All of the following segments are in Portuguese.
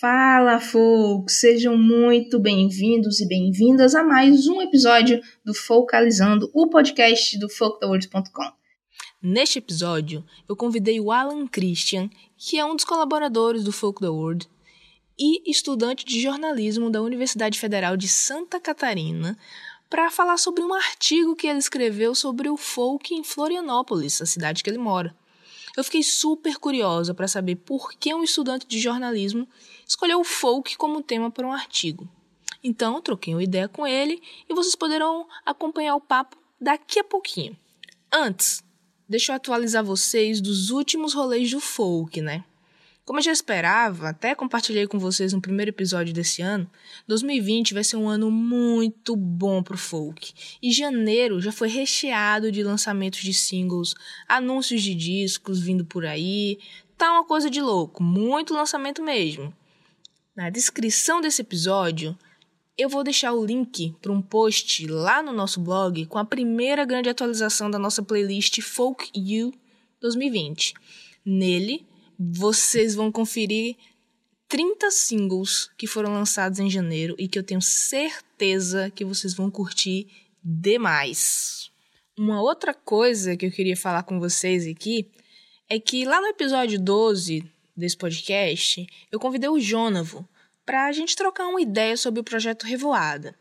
Fala, folks! Sejam muito bem-vindos e bem-vindas a mais um episódio do Focalizando, o podcast do folktheworld.com. Neste episódio, eu convidei o Alan Christian, que é um dos colaboradores do Folk the World e estudante de jornalismo da Universidade Federal de Santa Catarina, para falar sobre um artigo que ele escreveu sobre o folk em Florianópolis, a cidade que ele mora. Eu fiquei super curiosa para saber por que um estudante de jornalismo escolheu o folk como tema para um artigo. Então, troquei uma ideia com ele e vocês poderão acompanhar o papo daqui a pouquinho. Antes, deixa eu atualizar vocês dos últimos rolês do folk, né? Como eu já esperava, até compartilhei com vocês no primeiro episódio desse ano, 2020 vai ser um ano muito bom pro folk. E janeiro já foi recheado de lançamentos de singles, anúncios de discos vindo por aí. Tá uma coisa de louco, muito lançamento mesmo. Na descrição desse episódio, eu vou deixar o link para um post lá no nosso blog com a primeira grande atualização da nossa playlist Folk You 2020. Nele, vocês vão conferir 30 singles que foram lançados em janeiro e que eu tenho certeza que vocês vão curtir demais. Uma outra coisa que eu queria falar com vocês aqui é que lá no episódio 12 desse podcast, eu convidei o Jonavo para a gente trocar uma ideia sobre o projeto Revoada.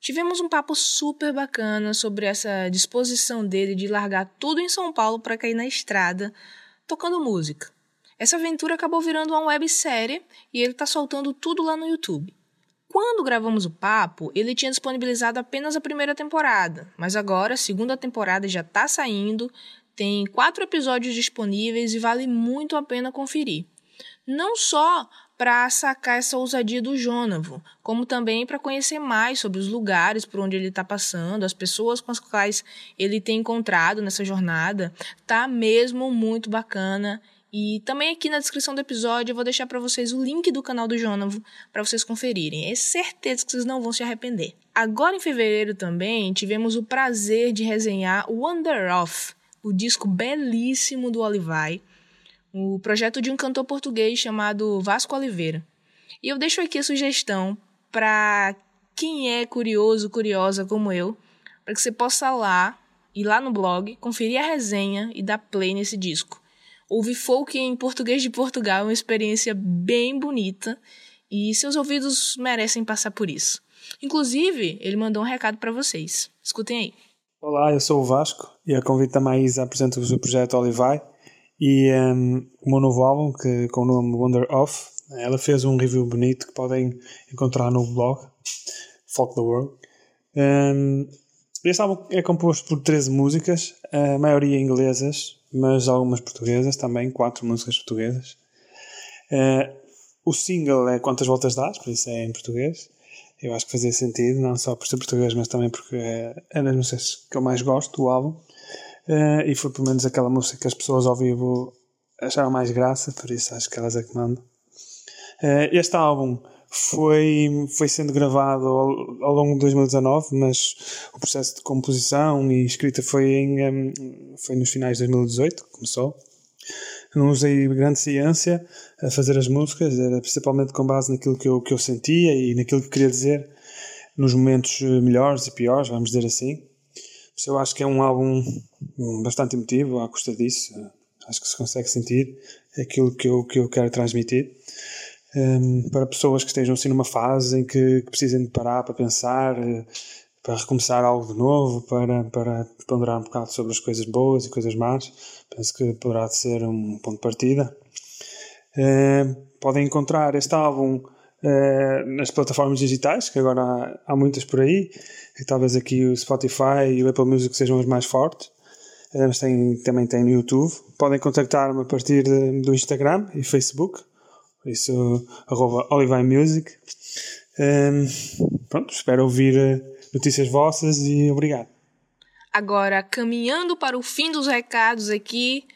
Tivemos um papo super bacana sobre essa disposição dele de largar tudo em São Paulo para cair na estrada tocando música. Essa aventura acabou virando uma websérie e ele está soltando tudo lá no YouTube. Quando gravamos o papo, ele tinha disponibilizado apenas a primeira temporada, mas agora a segunda temporada já está saindo, tem quatro episódios disponíveis e vale muito a pena conferir. Não só para sacar essa ousadia do Jonavo, como também para conhecer mais sobre os lugares por onde ele está passando, as pessoas com as quais ele tem encontrado nessa jornada. Tá mesmo muito bacana e também aqui na descrição do episódio eu vou deixar para vocês o link do canal do Jonavo para vocês conferirem. É certeza que vocês não vão se arrepender. Agora em fevereiro também tivemos o prazer de resenhar Wonder Off, o disco belíssimo do Olivai, o projeto de um cantor português chamado Vasco Oliveira. E eu deixo aqui a sugestão para quem é curioso, curiosa como eu, para que você possa lá ir lá no blog, conferir a resenha e dar play nesse disco. Ouvir folk em português de Portugal é uma experiência bem bonita e seus ouvidos merecem passar por isso. Inclusive, ele mandou um recado para vocês. Escutem aí. Olá, eu sou o Vasco e a convite da Maísa apresento-vos o projeto Olivai e um, o meu novo álbum, que, com o nome Wonder Off. Ela fez um review bonito que podem encontrar no blog Folk the World. Um, este álbum é composto por 13 músicas, a maioria inglesas, mas algumas portuguesas também, quatro músicas portuguesas. Uh, o single é Quantas Voltas Dás, por isso é em português. Eu acho que fazia sentido, não só por ser português, mas também porque é, é das músicas que eu mais gosto do álbum. Uh, e foi pelo menos aquela música que as pessoas ao vivo acharam mais graça, por isso acho que elas é que mandam. Uh, este álbum foi, foi sendo gravado ao, ao, longo de 2019, mas o processo de composição e escrita foi, em, foi nos finais de 2018, começou. Não usei grande ciência a fazer as músicas, era principalmente com base naquilo que eu, que eu sentia e naquilo que queria dizer nos momentos melhores e piores, vamos dizer assim. Eu acho que é um álbum bastante emotivo à custa disso. Acho que se consegue sentir aquilo que eu, que eu quero transmitir um, para pessoas que estejam assim numa fase em que, que precisem de parar para pensar, uh, para recomeçar algo de novo, para, para ponderar um bocado sobre as coisas boas e coisas más. Penso que poderá ser um ponto de partida. Uh, podem encontrar este álbum uh, nas plataformas digitais, que agora há, há muitas por aí, e talvez aqui o Spotify e o Apple Music sejam as mais fortes. mas tem, também tem no YouTube. Podem contactar-me a partir de, do Instagram e Facebook por isso, arroba Olivine Music. Um, pronto, espero ouvir eh, notícias vossas e obrigado. Agora, caminhando para o fim dos recados aqui,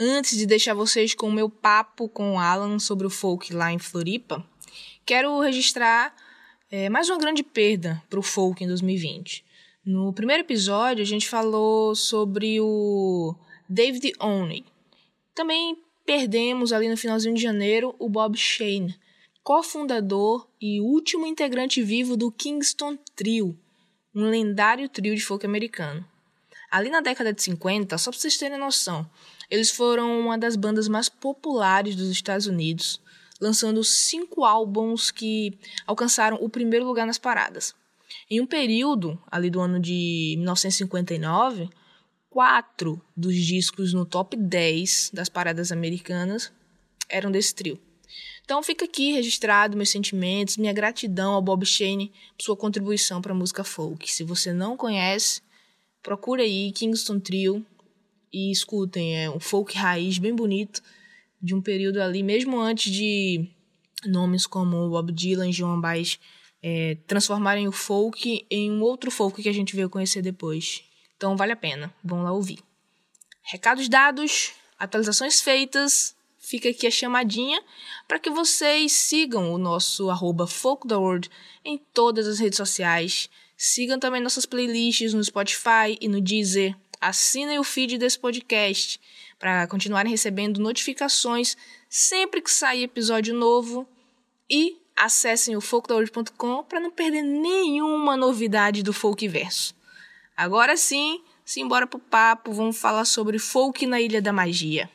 antes de deixar vocês com o meu papo com o Alan sobre o folk lá em Floripa, quero registrar é, mais uma grande perda para o folk em 2020. No primeiro episódio, a gente falou sobre o David Oney. Também perdemos ali no finalzinho de janeiro o Bob Shane. cofundador e último integrante vivo do Kingston Trio, um lendário trio de folk americano. Ali na década de 50, só para vocês terem noção, eles foram uma das bandas mais populares dos Estados Unidos, lançando cinco álbuns que alcançaram o primeiro lugar nas paradas. Em um período, ali do ano de 1959, quatro dos discos no top 10 das paradas americanas eram desse trio. Então fica aqui registrado meus sentimentos, minha gratidão ao Bob Shane por sua contribuição para a música folk. Se você não conhece, procura aí Kingston Trio e escutem, é um folk raiz bem bonito de um período ali, mesmo antes de nomes como Bob Dylan e Baez é, transformarem o folk em um outro folk que a gente veio conhecer depois. Então vale a pena, vão lá ouvir. Recados dados, atualizações feitas, fica aqui a chamadinha para que vocês sigam o nosso arroba em todas as redes sociais. Sigam também nossas playlists no Spotify e no Deezer. Assinem o feed desse podcast para continuarem recebendo notificações sempre que sair episódio novo. E acessem o folkdaworld.com para não perder nenhuma novidade do Folkverso. Agora sim, simbora pro papo, vamos falar sobre folk na Ilha da Magia.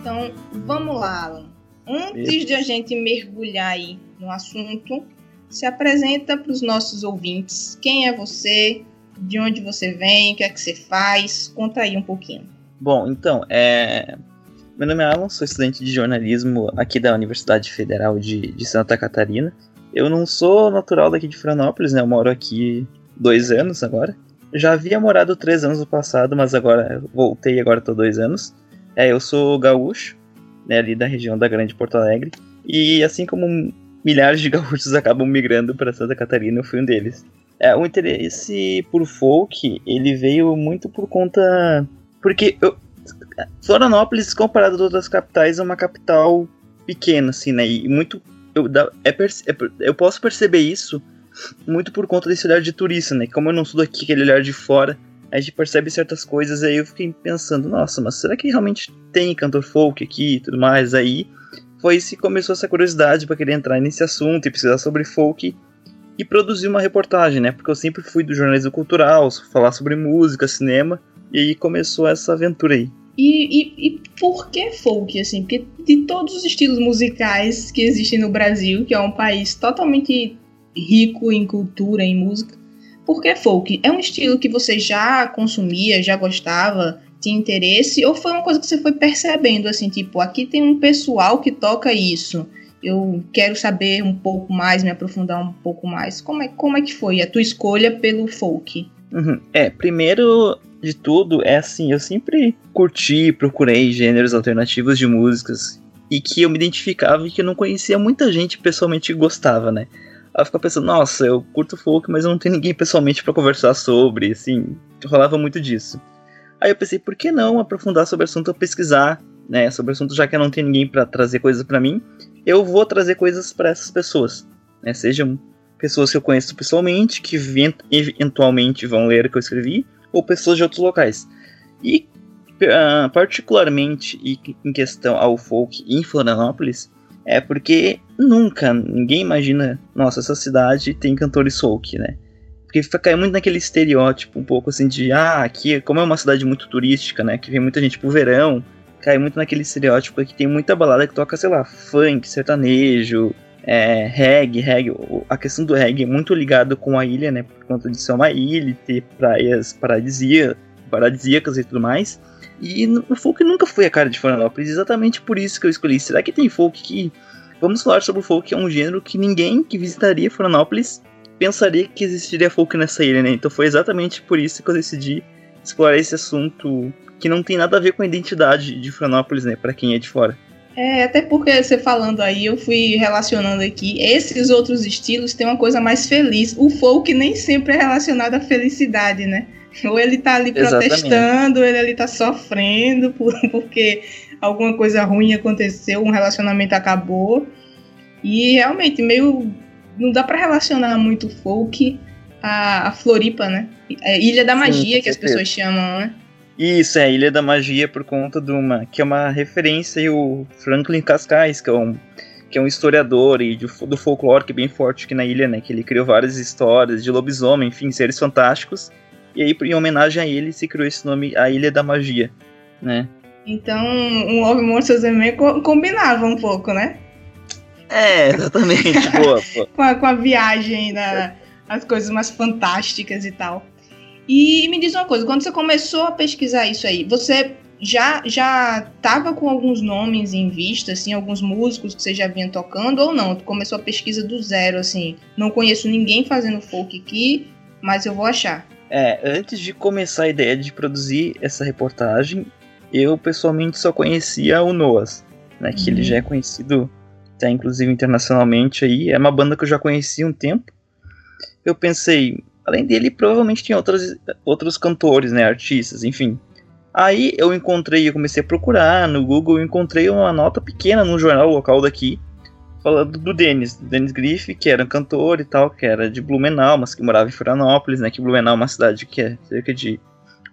Então, vamos lá, Alan. Antes de a gente mergulhar aí no assunto, se apresenta para os nossos ouvintes. Quem é você? De onde você vem? O que é que você faz? Conta aí um pouquinho. Bom, então, é... meu nome é Alan, sou estudante de jornalismo aqui da Universidade Federal de, de Santa Catarina. Eu não sou natural daqui de Florianópolis, né? Eu moro aqui dois anos agora. Já havia morado três anos no passado, mas agora voltei, agora estou dois anos. É, eu sou gaúcho, né, ali da região da Grande Porto Alegre. E assim como milhares de gaúchos acabam migrando para Santa Catarina, eu fui um deles. É, o interesse por folk, ele veio muito por conta... Porque eu, Florianópolis, comparado a outras capitais, é uma capital pequena, assim, né? E muito... Eu, é, é, eu posso perceber isso muito por conta desse olhar de turista, né? Como eu não sou daqui, aquele olhar de fora, a gente percebe certas coisas, aí eu fiquei pensando, nossa, mas será que realmente tem cantor folk aqui e tudo mais? Aí foi se começou essa curiosidade para querer entrar nesse assunto e pesquisar sobre folk e produzir uma reportagem, né? Porque eu sempre fui do jornalismo cultural, falar sobre música, cinema, e aí começou essa aventura aí. E, e, e, por que folk, assim? Porque de todos os estilos musicais que existem no Brasil, que é um país totalmente rico em cultura, em música, por que folk? É um estilo que você já consumia, já gostava? tinha interesse ou foi uma coisa que você foi percebendo assim, tipo, aqui tem um pessoal que toca isso. Eu quero saber um pouco mais, me aprofundar um pouco mais. Como é, como é que foi a tua escolha pelo folk? Uhum. É, primeiro de tudo, é assim, eu sempre curti, procurei gêneros alternativos de músicas e que eu me identificava e que eu não conhecia muita gente pessoalmente que gostava, né? Aí eu ficava pensando, nossa, eu curto folk, mas eu não tenho ninguém pessoalmente para conversar sobre, assim, rolava muito disso. Aí eu pensei, por que não aprofundar sobre o assunto, pesquisar, né, sobre o assunto, já que eu não tenho ninguém para trazer coisas para mim, eu vou trazer coisas para essas pessoas, né, sejam pessoas que eu conheço pessoalmente, que eventualmente vão ler o que eu escrevi, ou pessoas de outros locais. E uh, particularmente em questão ao folk em Florianópolis, é porque nunca ninguém imagina, nossa, essa cidade tem cantores folk, né? Porque cai muito naquele estereótipo um pouco assim de, ah, aqui, como é uma cidade muito turística, né, que vem muita gente pro verão, cai muito naquele estereótipo que tem muita balada que toca, sei lá, funk, sertanejo, é, reggae, reggae. A questão do reggae é muito ligado com a ilha, né, por conta de ser uma ilha ter praias paradisíacas, paradisíacas e tudo mais. E o folk nunca foi a cara de Florianópolis, exatamente por isso que eu escolhi. Será que tem folk que... Vamos falar sobre o folk, é um gênero que ninguém que visitaria Florianópolis pensaria que existiria folk nessa ilha, né? Então foi exatamente por isso que eu decidi explorar esse assunto que não tem nada a ver com a identidade de Florianópolis, né? Para quem é de fora. É, até porque você falando aí, eu fui relacionando aqui. Esses outros estilos têm uma coisa mais feliz. O folk nem sempre é relacionado à felicidade, né? Ou ele tá ali protestando, ou ele ali tá sofrendo por, porque alguma coisa ruim aconteceu, um relacionamento acabou. E realmente, meio não dá para relacionar muito folk a, a Floripa, né? É Ilha da Magia, Sim, que as pessoas chamam, né? Isso, é Ilha da Magia por conta de uma. que é uma referência e o Franklin Cascais, que é um, que é um historiador e de- do folclore que é bem forte aqui na ilha, né? Que ele criou várias histórias de lobisomem, enfim, seres fantásticos. E aí, em homenagem a ele, se criou esse nome, a Ilha da Magia, né? Então, um Love Monsters também co- combinava um pouco, né? É, exatamente, boa, boa. Com a, com a viagem, da, as coisas mais fantásticas e tal. E me diz uma coisa, quando você começou a pesquisar isso aí, você já já tava com alguns nomes em vista, assim, alguns músicos que você já vinha tocando ou não? Tu começou a pesquisa do zero, assim, não conheço ninguém fazendo folk aqui, mas eu vou achar. É, antes de começar a ideia de produzir essa reportagem, eu pessoalmente só conhecia o Noas, né? Que ele Uhum. já é conhecido, até inclusive internacionalmente aí. É uma banda que eu já conhecia há um tempo. Eu pensei, além dele, provavelmente tem outros, outros cantores, né? Artistas, enfim. Aí eu encontrei, eu comecei a procurar no Google, encontrei uma nota pequena no jornal local daqui, falando do Denis, do Denis Griff, que era um cantor e tal, que era de Blumenau, mas que morava em Florianópolis, né? Que Blumenau é uma cidade que é cerca de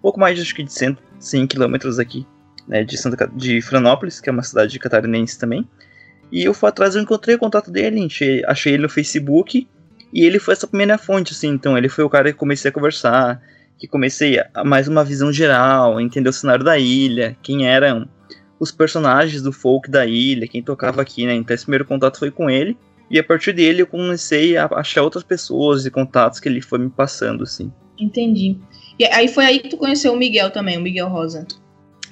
pouco mais acho que de 100, 100 quilômetros aqui, né? De, Santa, de Florianópolis, que é uma cidade catarinense também. E eu fui atrás, eu encontrei o contato dele, achei, achei ele no Facebook, e ele foi essa primeira fonte, assim, então ele foi o cara que comecei a conversar, que comecei a mais uma visão geral, entender o cenário da ilha, quem eram os personagens do folk da ilha, quem tocava aqui, né? Então esse primeiro contato foi com ele. E a partir dele eu comecei a achar outras pessoas e contatos que ele foi me passando, assim. Entendi. E aí foi aí que tu conheceu o Miguel também, o Miguel Rosa.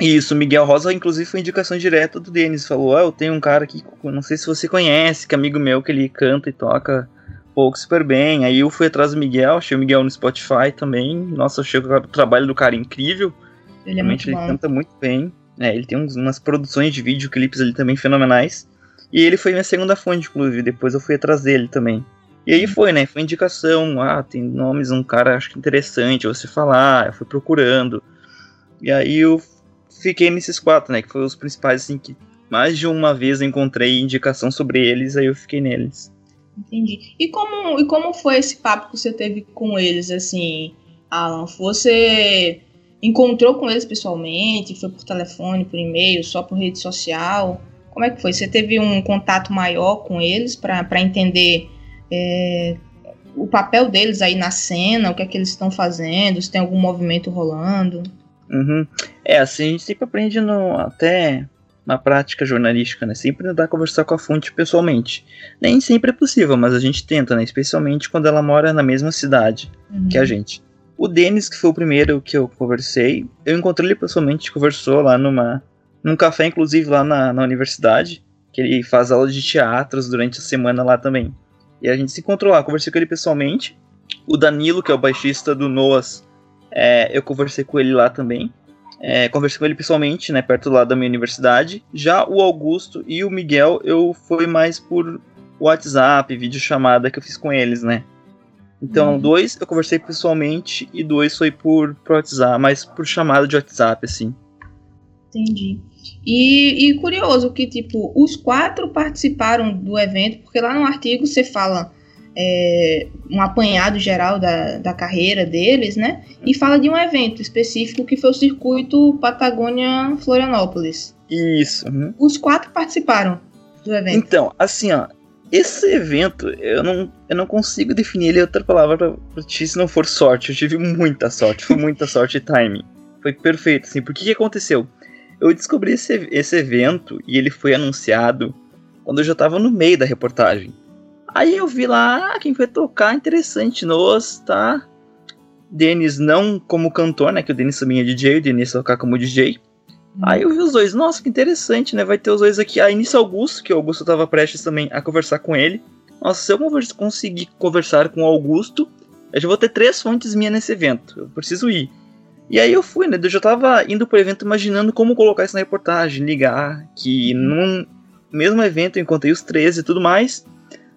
Isso, Miguel Rosa, inclusive, foi indicação direta do Denis. Falou: Ah, eu tenho um cara aqui, não sei se você conhece, que é amigo meu, que ele canta e toca pouco super bem. Aí eu fui atrás do Miguel, achei o Miguel no Spotify também. Nossa, achei o trabalho do cara incrível. Ele é Realmente muito ele bom. canta muito bem. É, ele tem uns- umas produções de videoclipes ali também fenomenais. E ele foi minha segunda fonte, inclusive. Depois eu fui atrás dele também. E aí foi, né? Foi indicação. Ah, tem nomes, um cara acho que interessante você falar. Eu fui procurando. E aí eu fiquei nesses quatro, né? Que foram os principais, assim, que mais de uma vez eu encontrei indicação sobre eles. Aí eu fiquei neles. Entendi. E como, e como foi esse papo que você teve com eles, assim, Alan? Você encontrou com eles pessoalmente? Foi por telefone, por e-mail, só por rede social? Como é que foi? Você teve um contato maior com eles para entender é, o papel deles aí na cena, o que é que eles estão fazendo, se tem algum movimento rolando? Uhum. É, assim, a gente sempre aprende no, até na prática jornalística, né? Sempre tentar conversar com a fonte pessoalmente. Nem sempre é possível, mas a gente tenta, né? Especialmente quando ela mora na mesma cidade Uhum. que a gente. O Denis, que foi o primeiro que eu conversei, eu encontrei ele pessoalmente, conversou lá numa, num café, inclusive lá na, na universidade, que ele faz aula de teatros durante a semana lá também. E a gente se encontrou lá, conversei com ele pessoalmente. O Danilo, que é o baixista do Noas, é, eu conversei com ele lá também. É, conversei com ele pessoalmente, né, perto lá da minha universidade. Já o Augusto e o Miguel, eu fui mais por WhatsApp, videochamada que eu fiz com eles, né. Então, Uhum. dois eu conversei pessoalmente e dois foi por, por WhatsApp, mas por chamada de WhatsApp, assim. Entendi. E, e curioso que, tipo, os quatro participaram do evento, porque lá no artigo você fala é, um apanhado geral da, da carreira deles, né? E fala de um evento específico que foi o circuito Patagônia Florianópolis. Isso. uhum. Os quatro participaram do evento. Então, assim, ó, esse evento, eu não, eu não consigo definir ele em outra palavra pra, pra ti se não for sorte. Eu tive muita sorte, foi muita sorte e timing. Foi perfeito, assim, porque o que aconteceu? Eu descobri esse, esse evento e ele foi anunciado quando eu já tava no meio da reportagem. Aí eu vi lá, ah, quem vai tocar, interessante, nos, tá? Denis não como cantor, né, que o Denis também é DJ, o Denis tocar como DJ. Aí eu vi os dois, nossa, que interessante, né? Vai ter os dois aqui. Aí nisso Augusto, que o Augusto tava prestes também a conversar com ele. Nossa, se eu conseguir conversar com o Augusto, eu já vou ter três fontes minhas nesse evento. Eu preciso ir. E aí eu fui, né? Eu já tava indo pro evento imaginando como colocar isso na reportagem, ligar, que num mesmo evento eu encontrei os três e tudo mais.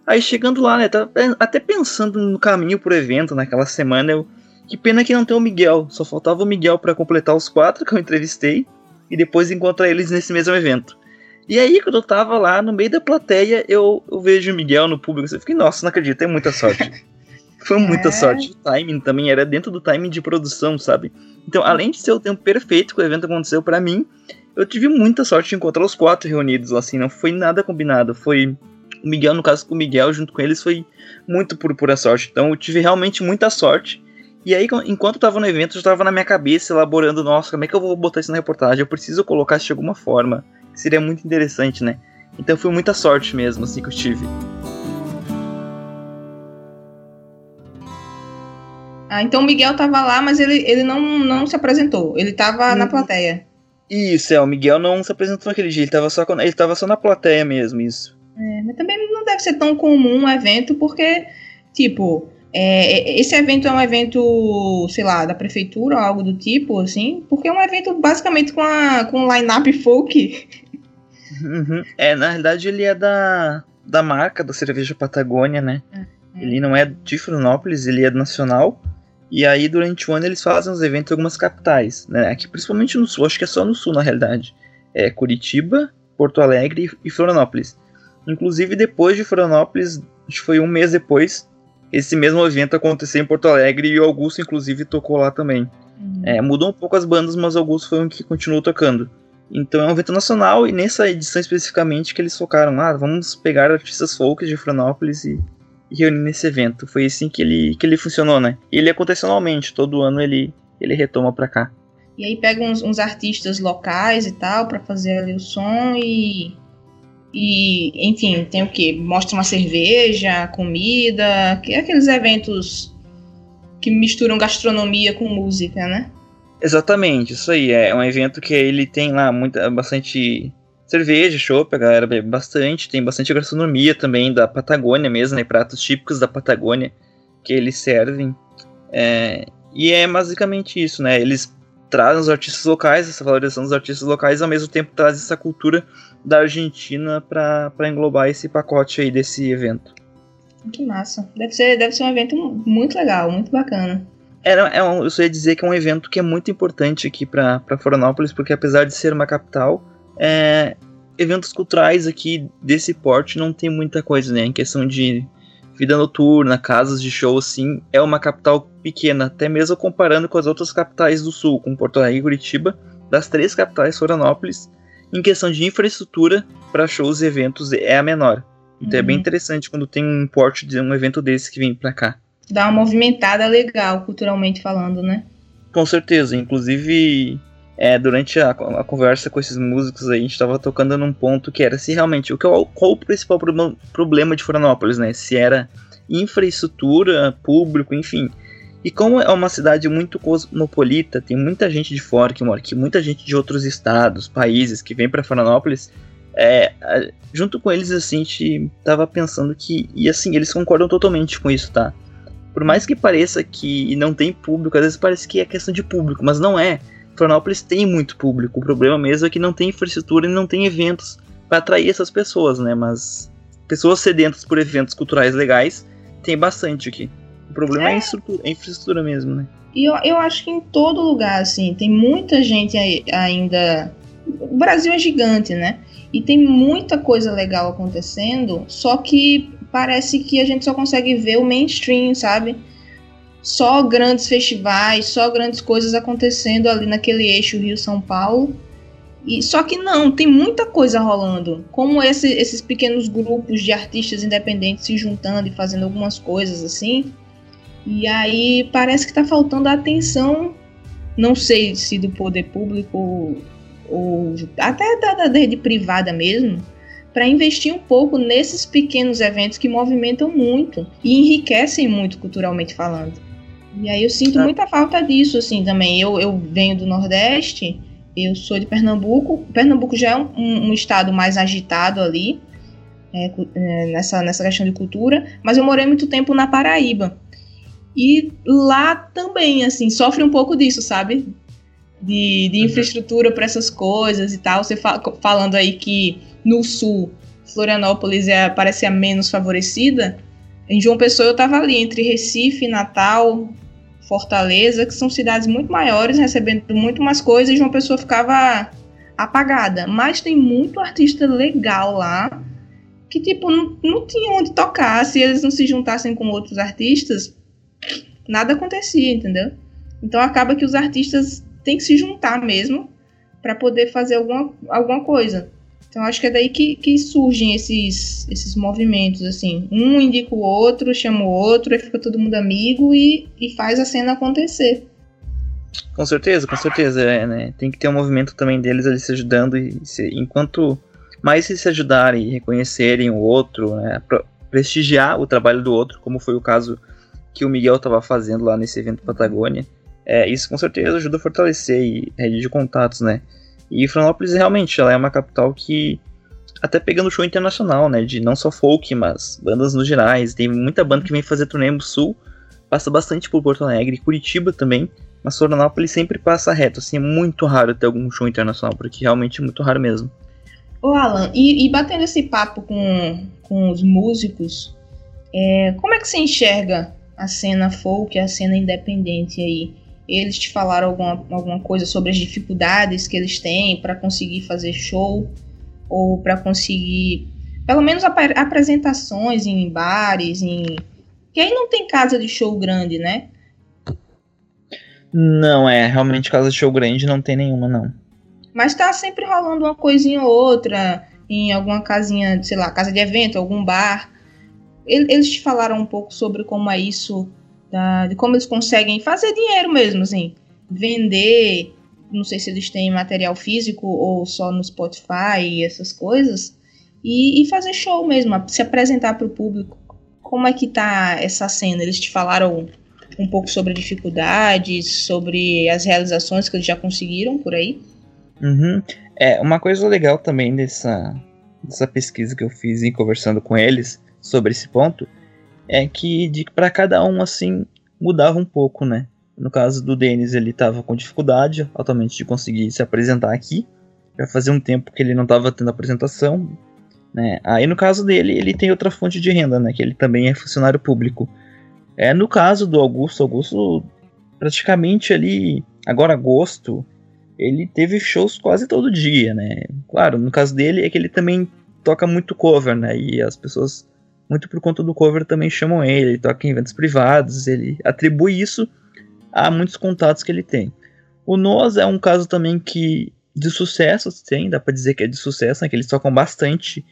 Aí chegando lá, né? Tava até pensando no caminho pro evento naquela semana, eu. Que pena que não tem o Miguel. Só faltava o Miguel para completar os quatro que eu entrevistei e depois encontrar eles nesse mesmo evento. E aí, quando eu tava lá no meio da plateia, eu, eu vejo o Miguel no público. Eu fiquei, nossa, não acredito, tem muita sorte. Foi muita É. sorte. O timing também era dentro do timing de produção, sabe? Então, além de ser o tempo perfeito que o evento aconteceu pra mim, eu tive muita sorte de encontrar os quatro reunidos, assim, não foi nada combinado. Foi o Miguel, no caso com o Miguel, junto com eles, foi muito por pura sorte. Então, eu tive realmente muita sorte. E aí, enquanto eu tava no evento, eu tava na minha cabeça elaborando, nossa, como é que eu vou botar isso na reportagem? Eu preciso colocar isso de alguma forma. Seria muito interessante, né? Então foi muita sorte mesmo, assim, que eu tive. Ah, então o Miguel tava lá, mas ele, ele não, não se apresentou. Ele tava na Uhum. plateia. Isso, é, o Miguel não se apresentou naquele dia, ele tava só, ele tava só na plateia mesmo, isso. É, mas também não deve ser tão comum um evento, porque, tipo, é, esse evento é um evento, sei lá, da prefeitura ou algo do tipo, assim, porque é um evento basicamente com, a, com line-up folk. Uhum. É, na realidade ele é da, da marca da cerveja Patagônia, né? Uhum. Ele não é de Florianópolis, ele é nacional. E aí durante o ano eles fazem os eventos em algumas capitais, né? Aqui principalmente no sul, acho que é só no sul na realidade. É Curitiba, Porto Alegre e Florianópolis. Inclusive depois de Florianópolis, acho que foi um mês depois, esse mesmo evento aconteceu em Porto Alegre e o Augusto inclusive tocou lá também. É, mudou um pouco as bandas, mas o Augusto foi um que continuou tocando. Então é um evento nacional e nessa edição especificamente que eles focaram, ah, vamos pegar artistas folk de Florianópolis e, e reunir nesse evento. Foi assim que ele, que ele funcionou, né? E ele acontece anualmente, todo ano ele, ele retoma pra cá. E aí pega uns, uns artistas locais e tal pra fazer ali o som e. E, enfim, tem o que? Mostra uma cerveja, comida, que é aqueles eventos que misturam gastronomia com música, né? Exatamente, isso aí. É um evento que ele tem lá muita, bastante cerveja, chopp, a galera bebe bastante. Tem bastante gastronomia também da Patagônia mesmo, né? Pratos típicos da Patagônia que eles servem. É, e é basicamente isso, né? Eles trazem os artistas locais, essa valorização dos artistas locais, ao mesmo tempo traz essa cultura da Argentina para englobar esse pacote aí desse evento. Que massa. Deve ser, deve ser um evento muito legal, muito bacana. É, é um, eu só ia dizer que é um evento que é muito importante aqui para Florianópolis, porque apesar de ser uma capital, é, eventos culturais aqui desse porte não tem muita coisa, né? Em questão de vida noturna, casas de show, assim, é uma capital pequena, até mesmo comparando com as outras capitais do sul, como Porto Alegre e Curitiba, das três capitais, Florianópolis, em questão de infraestrutura para shows e eventos é a menor. Então é bem Uhum. interessante quando tem um porte de um evento desse que vem para cá. Dá uma movimentada legal, culturalmente falando, né? Com certeza, inclusive é, durante a, a conversa com esses músicos aí, a gente estava tocando num ponto que era se realmente o que, qual o principal problema, de Florianópolis, né? Se era infraestrutura, público, enfim. E como é uma cidade muito cosmopolita, tem muita gente de fora que mora aqui, muita gente de outros estados, países que vem para Florianópolis, é, junto com eles assim, a gente tava pensando que e assim eles concordam totalmente com isso, tá? Por mais que pareça que não tem público, às vezes parece que é questão de público, mas não é. Florianópolis tem muito público. O problema mesmo é que não tem infraestrutura e não tem eventos para atrair essas pessoas, né? Mas pessoas sedentas por eventos culturais legais tem bastante aqui. O problema é, a, estrutura- a infraestrutura mesmo, né? E eu, eu acho que em todo lugar, assim, tem muita gente ainda. O Brasil é gigante, né? E tem muita coisa legal acontecendo, só que parece que a gente só consegue ver o mainstream, sabe? Só grandes festivais, só grandes coisas acontecendo ali naquele eixo Rio-São Paulo. E, só que não, tem muita coisa rolando. Como esse- esses pequenos grupos de artistas independentes se juntando e fazendo algumas coisas assim. E aí parece que tá faltando a atenção, não sei se do poder público ou, ou até da, da rede privada mesmo, para investir um pouco nesses pequenos eventos que movimentam muito e enriquecem muito culturalmente falando. E aí eu sinto Ah. muita falta disso, assim, também. Eu, eu venho do Nordeste, eu sou de Pernambuco. Pernambuco já é um, um- estado mais agitado ali, é, é, nessa, nessa questão de cultura, mas eu morei muito tempo na Paraíba. E lá também, assim, sofre um pouco disso, sabe? De, de Uhum. infraestrutura para essas coisas e tal. Você fa- falando aí que no sul, Florianópolis é, parece a menos favorecida. Em João Pessoa eu tava ali entre Recife, Natal, Fortaleza, que são cidades muito maiores, recebendo muito mais coisas, e João Pessoa ficava apagada. Mas tem muito artista legal lá que, tipo, não, não tinha onde tocar. Se eles não se juntassem com outros artistas, nada acontecia, entendeu? Então acaba que os artistas têm que se juntar mesmo para poder fazer alguma, alguma coisa. Então acho que é daí que, que surgem esses, esses movimentos, assim. Um indica o outro, chama o outro, aí fica todo mundo amigo e, e faz a cena acontecer. Com certeza, com certeza, é, né? Tem que ter um movimento também deles ali se ajudando e se, enquanto mais se ajudarem e reconhecerem o outro, né, prestigiar o trabalho do outro, como foi o caso que o Miguel estava fazendo lá nesse evento Patagônia, é, isso com certeza ajuda a fortalecer e rede de contatos, né? E Florianópolis realmente ela é uma capital que até pegando show internacional, né? De não só folk, mas bandas no gerais. Tem muita banda que vem fazer turnê no sul, passa bastante por Porto Alegre, Curitiba também. Mas Florianópolis sempre passa reto, assim, é muito raro ter algum show internacional, porque realmente é muito raro mesmo. Ô Alan, e, e batendo esse papo com, com os músicos, é, como é que você enxerga a cena folk, a cena independente aí? Eles te falaram alguma, alguma coisa sobre as dificuldades que eles têm para conseguir fazer show ou para conseguir, pelo menos ap apresentações em bares, em que aí não tem casa de show grande, né? Não, é, realmente casa de show grande não tem nenhuma, não. Mas tá sempre rolando uma coisinha ou outra em alguma casinha, sei lá, casa de evento, algum bar. Eles te falaram um pouco sobre como é isso, da, de como eles conseguem fazer dinheiro mesmo, assim. Vender, não sei se eles têm material físico ou só no Spotify e essas coisas. E, e fazer show mesmo, se apresentar para o público. Como é que tá essa cena? Eles te falaram um pouco sobre dificuldades, sobre as realizações que eles já conseguiram por aí. Uhum. É, uma coisa legal também dessa, dessa pesquisa que eu fiz e conversando com eles sobre esse ponto é que de para cada um assim mudava um pouco, né? No caso do Denis, ele estava com dificuldade atualmente de conseguir se apresentar aqui. Já fazia um tempo que ele não estava tendo apresentação, né? Aí no caso dele, ele tem outra fonte de renda, né? Que ele também é funcionário público. É, no caso do Augusto, Augusto praticamente ali, agora agosto, ele teve shows quase todo dia, né? Claro, no caso dele é que ele também toca muito cover, né? E as pessoas, muito por conta do cover, também chamam ele, ele toca em eventos privados, ele atribui isso a muitos contatos que ele tem. O Nós é um caso também que de sucesso, tem, dá pra dizer que é de sucesso, né? Que eles tocam bastante,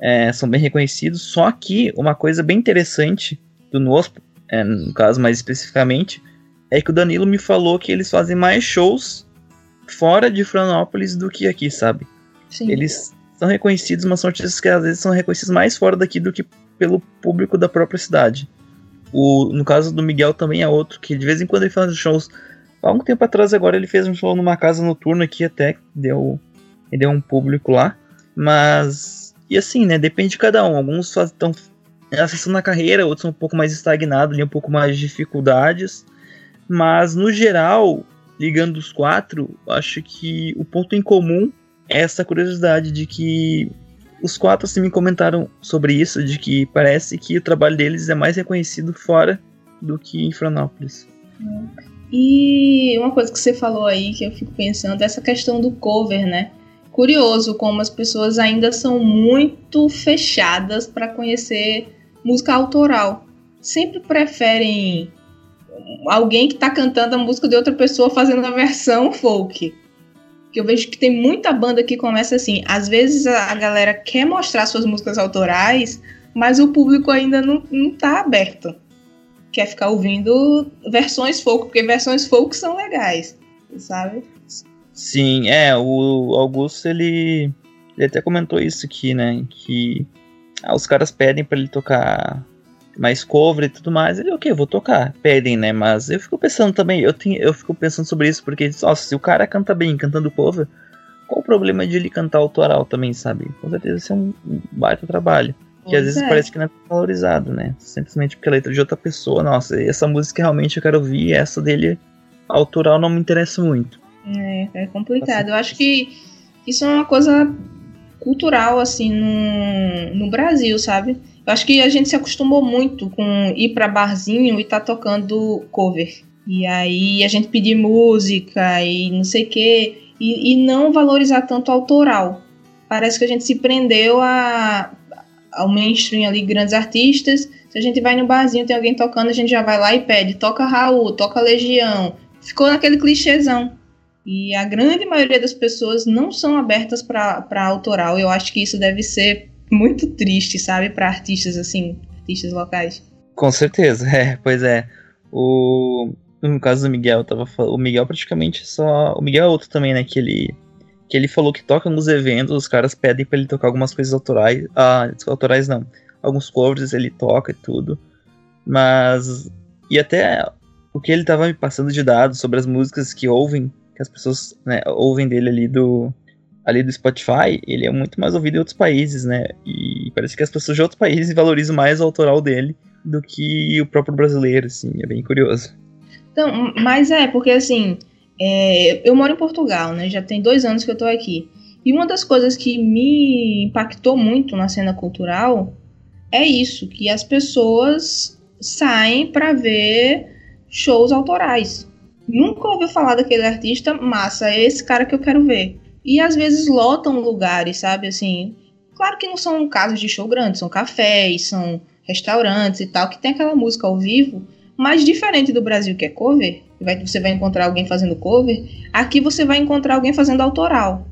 é, são bem reconhecidos, só que uma coisa bem interessante do Nós é, no caso mais especificamente, é que o Danilo me falou que eles fazem mais shows fora de Florianópolis do que aqui, sabe? Sim. Eles são reconhecidos, mas são artistas que às vezes são reconhecidos mais fora daqui do que pelo público da própria cidade. O, no caso do Miguel também é outro, que de vez em quando ele faz shows. Há um tempo atrás agora ele fez um show numa casa noturna aqui até, deu, deu um público lá. Mas, e assim, né, depende de cada um. Alguns estão acessando na carreira, outros são um pouco mais estagnados, ali um pouco mais de dificuldades. Mas no geral, ligando os quatro, acho que o ponto em comum é essa curiosidade de que os quatro assim, me comentaram sobre isso, de que parece que o trabalho deles é mais reconhecido fora do que em Florianópolis. E uma coisa que você falou aí que eu fico pensando essa questão do cover, né? Curioso como as pessoas ainda são muito fechadas para conhecer música autoral. Sempre preferem alguém que está cantando a música de outra pessoa fazendo a versão folk. Que eu vejo que tem muita banda que começa assim. Às vezes a, galera quer mostrar suas músicas autorais, mas o público ainda não, não tá aberto. Quer ficar ouvindo versões folk, porque versões folk são legais, sabe? Sim, é, o Augusto ele, ele até comentou isso aqui, né? Que ah, os caras pedem para ele tocar mais cover e tudo mais. Ele, ok, vou tocar. Pedem, né? Mas eu fico pensando também, eu, tenho, eu fico pensando sobre isso, porque, nossa, se o cara canta bem cantando cover, qual o problema de ele cantar autoral também, sabe? Com certeza isso é um baita trabalho. Que às vezes é. parece que não é valorizado, né? Simplesmente porque a letra de outra pessoa, nossa, essa música realmente eu quero ouvir, essa dele autoral não me interessa muito. É, é complicado. Eu acho que isso é uma coisa cultural, assim, no, no Brasil, sabe? Acho que a gente se acostumou muito com ir para barzinho e tá tocando cover. E aí a gente pedir música e não sei o quê. E, e não valorizar tanto o autoral. Parece que a gente se prendeu a, ao mainstream ali, grandes artistas. Se Se a gente vai no barzinho, tem alguém tocando, a gente já vai lá e pede, toca Raul, toca Legião. Ficou naquele clichêzão. E a grande maioria das pessoas não são abertas para autoral. Eu acho que isso deve ser muito triste, sabe, para artistas assim, artistas locais. Com certeza, é, pois é. O no caso do Miguel, tava o Miguel praticamente só, o Miguel é outro também, né, que ele que ele falou que toca nos eventos, os caras pedem para ele tocar algumas coisas autorais, ah, autorais não, alguns covers ele toca e tudo. Mas e até o que ele tava me passando de dados sobre as músicas que ouvem, que as pessoas, né, ouvem dele ali do ali do Spotify, ele é muito mais ouvido em outros países, né? E parece que as pessoas de outros países valorizam mais o autoral dele do que o próprio brasileiro, assim, é bem curioso. Então, mas é, porque assim, é, eu moro em Portugal, né? Já tem dois anos que eu tô aqui. E uma das coisas que me impactou muito na cena cultural é isso, que as pessoas saem para ver shows autorais. Nunca ouviu falar daquele artista, massa, é esse cara que eu quero ver. E às vezes lotam lugares, sabe? Assim, claro que não são casos de show grande, são cafés, são restaurantes e tal, que tem aquela música ao vivo, mas diferente do Brasil que é cover, você vai encontrar alguém fazendo cover, aqui você vai encontrar alguém fazendo autoral.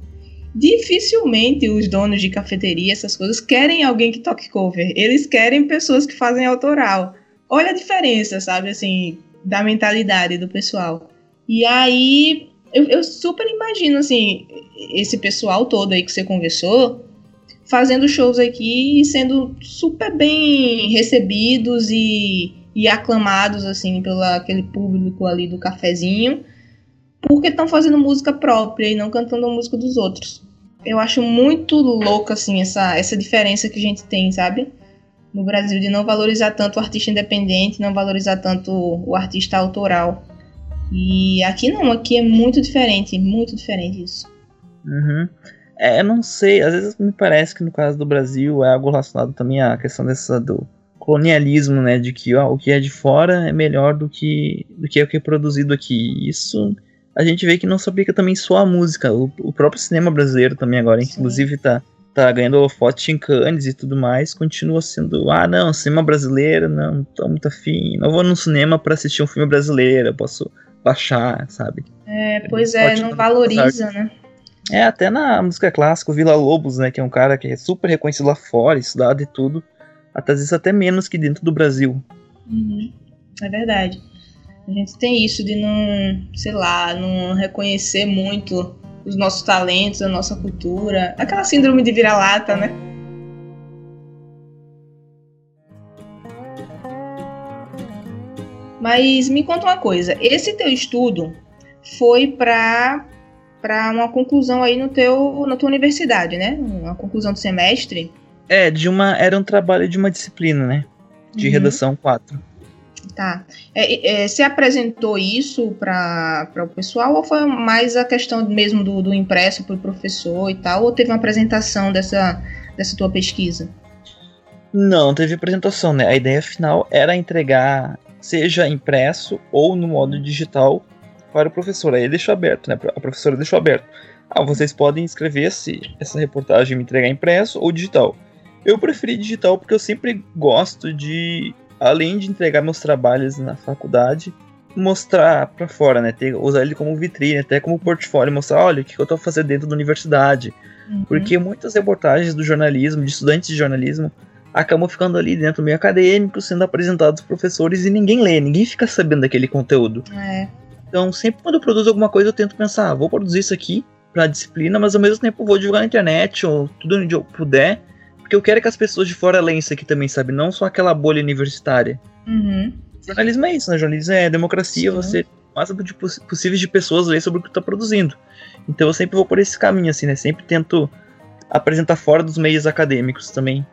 Dificilmente os donos de cafeteria, essas coisas, querem alguém que toque cover. Eles querem pessoas que fazem autoral. Olha a diferença, sabe, assim, da mentalidade do pessoal. E aí eu, eu super imagino, assim, esse pessoal todo aí que você conversou, fazendo shows aqui e sendo super bem recebidos e, e aclamados, assim, pelo aquele público ali do cafezinho, porque estão fazendo música própria e não cantando a música dos outros. Eu acho muito louco, assim, essa, essa diferença que a gente tem, sabe? No Brasil, de não valorizar tanto o artista independente, não valorizar tanto o artista autoral. E aqui não, aqui é muito diferente, muito diferente isso. Uhum. É, eu não sei, às vezes me parece que no caso do Brasil é algo relacionado também à questão dessa do colonialismo, né, de que ó, o que é de fora é melhor do que do que é o que é produzido aqui. Isso a gente vê que não se aplica também só à música, o, o próprio cinema brasileiro também agora, Sim. inclusive tá tá ganhando holofote em Cannes e tudo mais, continua sendo, ah, não, cinema brasileiro, não, tô muito afim, não vou no cinema para assistir um filme brasileiro, eu posso baixar, sabe? É, pois é, não valoriza, né? É, até na música clássica, o Vila Lobos, né, que é um cara que é super reconhecido lá fora, estudado e tudo, até às vezes até menos que dentro do Brasil. Uhum. É verdade. A gente tem isso de não, sei lá, não reconhecer muito os nossos talentos, a nossa cultura. Aquela síndrome de vira-lata, né? Mas me conta uma coisa, esse teu estudo foi para para uma conclusão aí no teu na tua universidade, né? Uma conclusão do semestre? É, de uma era um trabalho de uma disciplina, né? De uhum. redação 4. Tá. É, é, você apresentou isso para o pessoal ou foi mais a questão mesmo do, do impresso para o professor e tal? Ou teve uma apresentação dessa, dessa tua pesquisa? Não, teve apresentação, né? A ideia final era entregar seja impresso ou no modo digital para o professor. Aí deixou aberto, né? A professora deixou aberto. Ah, vocês podem escrever se essa reportagem me entregar impresso ou digital. Eu preferi digital porque eu sempre gosto de, além de entregar meus trabalhos na faculdade, mostrar para fora, né? Ter, usar ele como vitrine, até como portfólio, mostrar, olha, o que eu estou fazendo dentro da universidade. Uhum. Porque muitas reportagens do jornalismo, de estudantes de jornalismo, acabam ficando ali dentro do meio acadêmico, sendo apresentados aos professores e ninguém lê, ninguém fica sabendo daquele conteúdo. É. Então, sempre quando eu produzo alguma coisa, eu tento pensar, ah, vou produzir isso aqui pra disciplina, mas ao mesmo tempo vou divulgar na internet ou tudo onde eu puder, porque eu quero que as pessoas de fora leiam isso aqui também, sabe? Não só aquela bolha universitária. Uhum. Jornalismo é isso, né? Jornalismo é democracia, Sim. você o máximo de possíveis de pessoas ler sobre o que está produzindo. Então eu sempre vou por esse caminho, assim, né? Sempre tento apresentar fora dos meios acadêmicos também.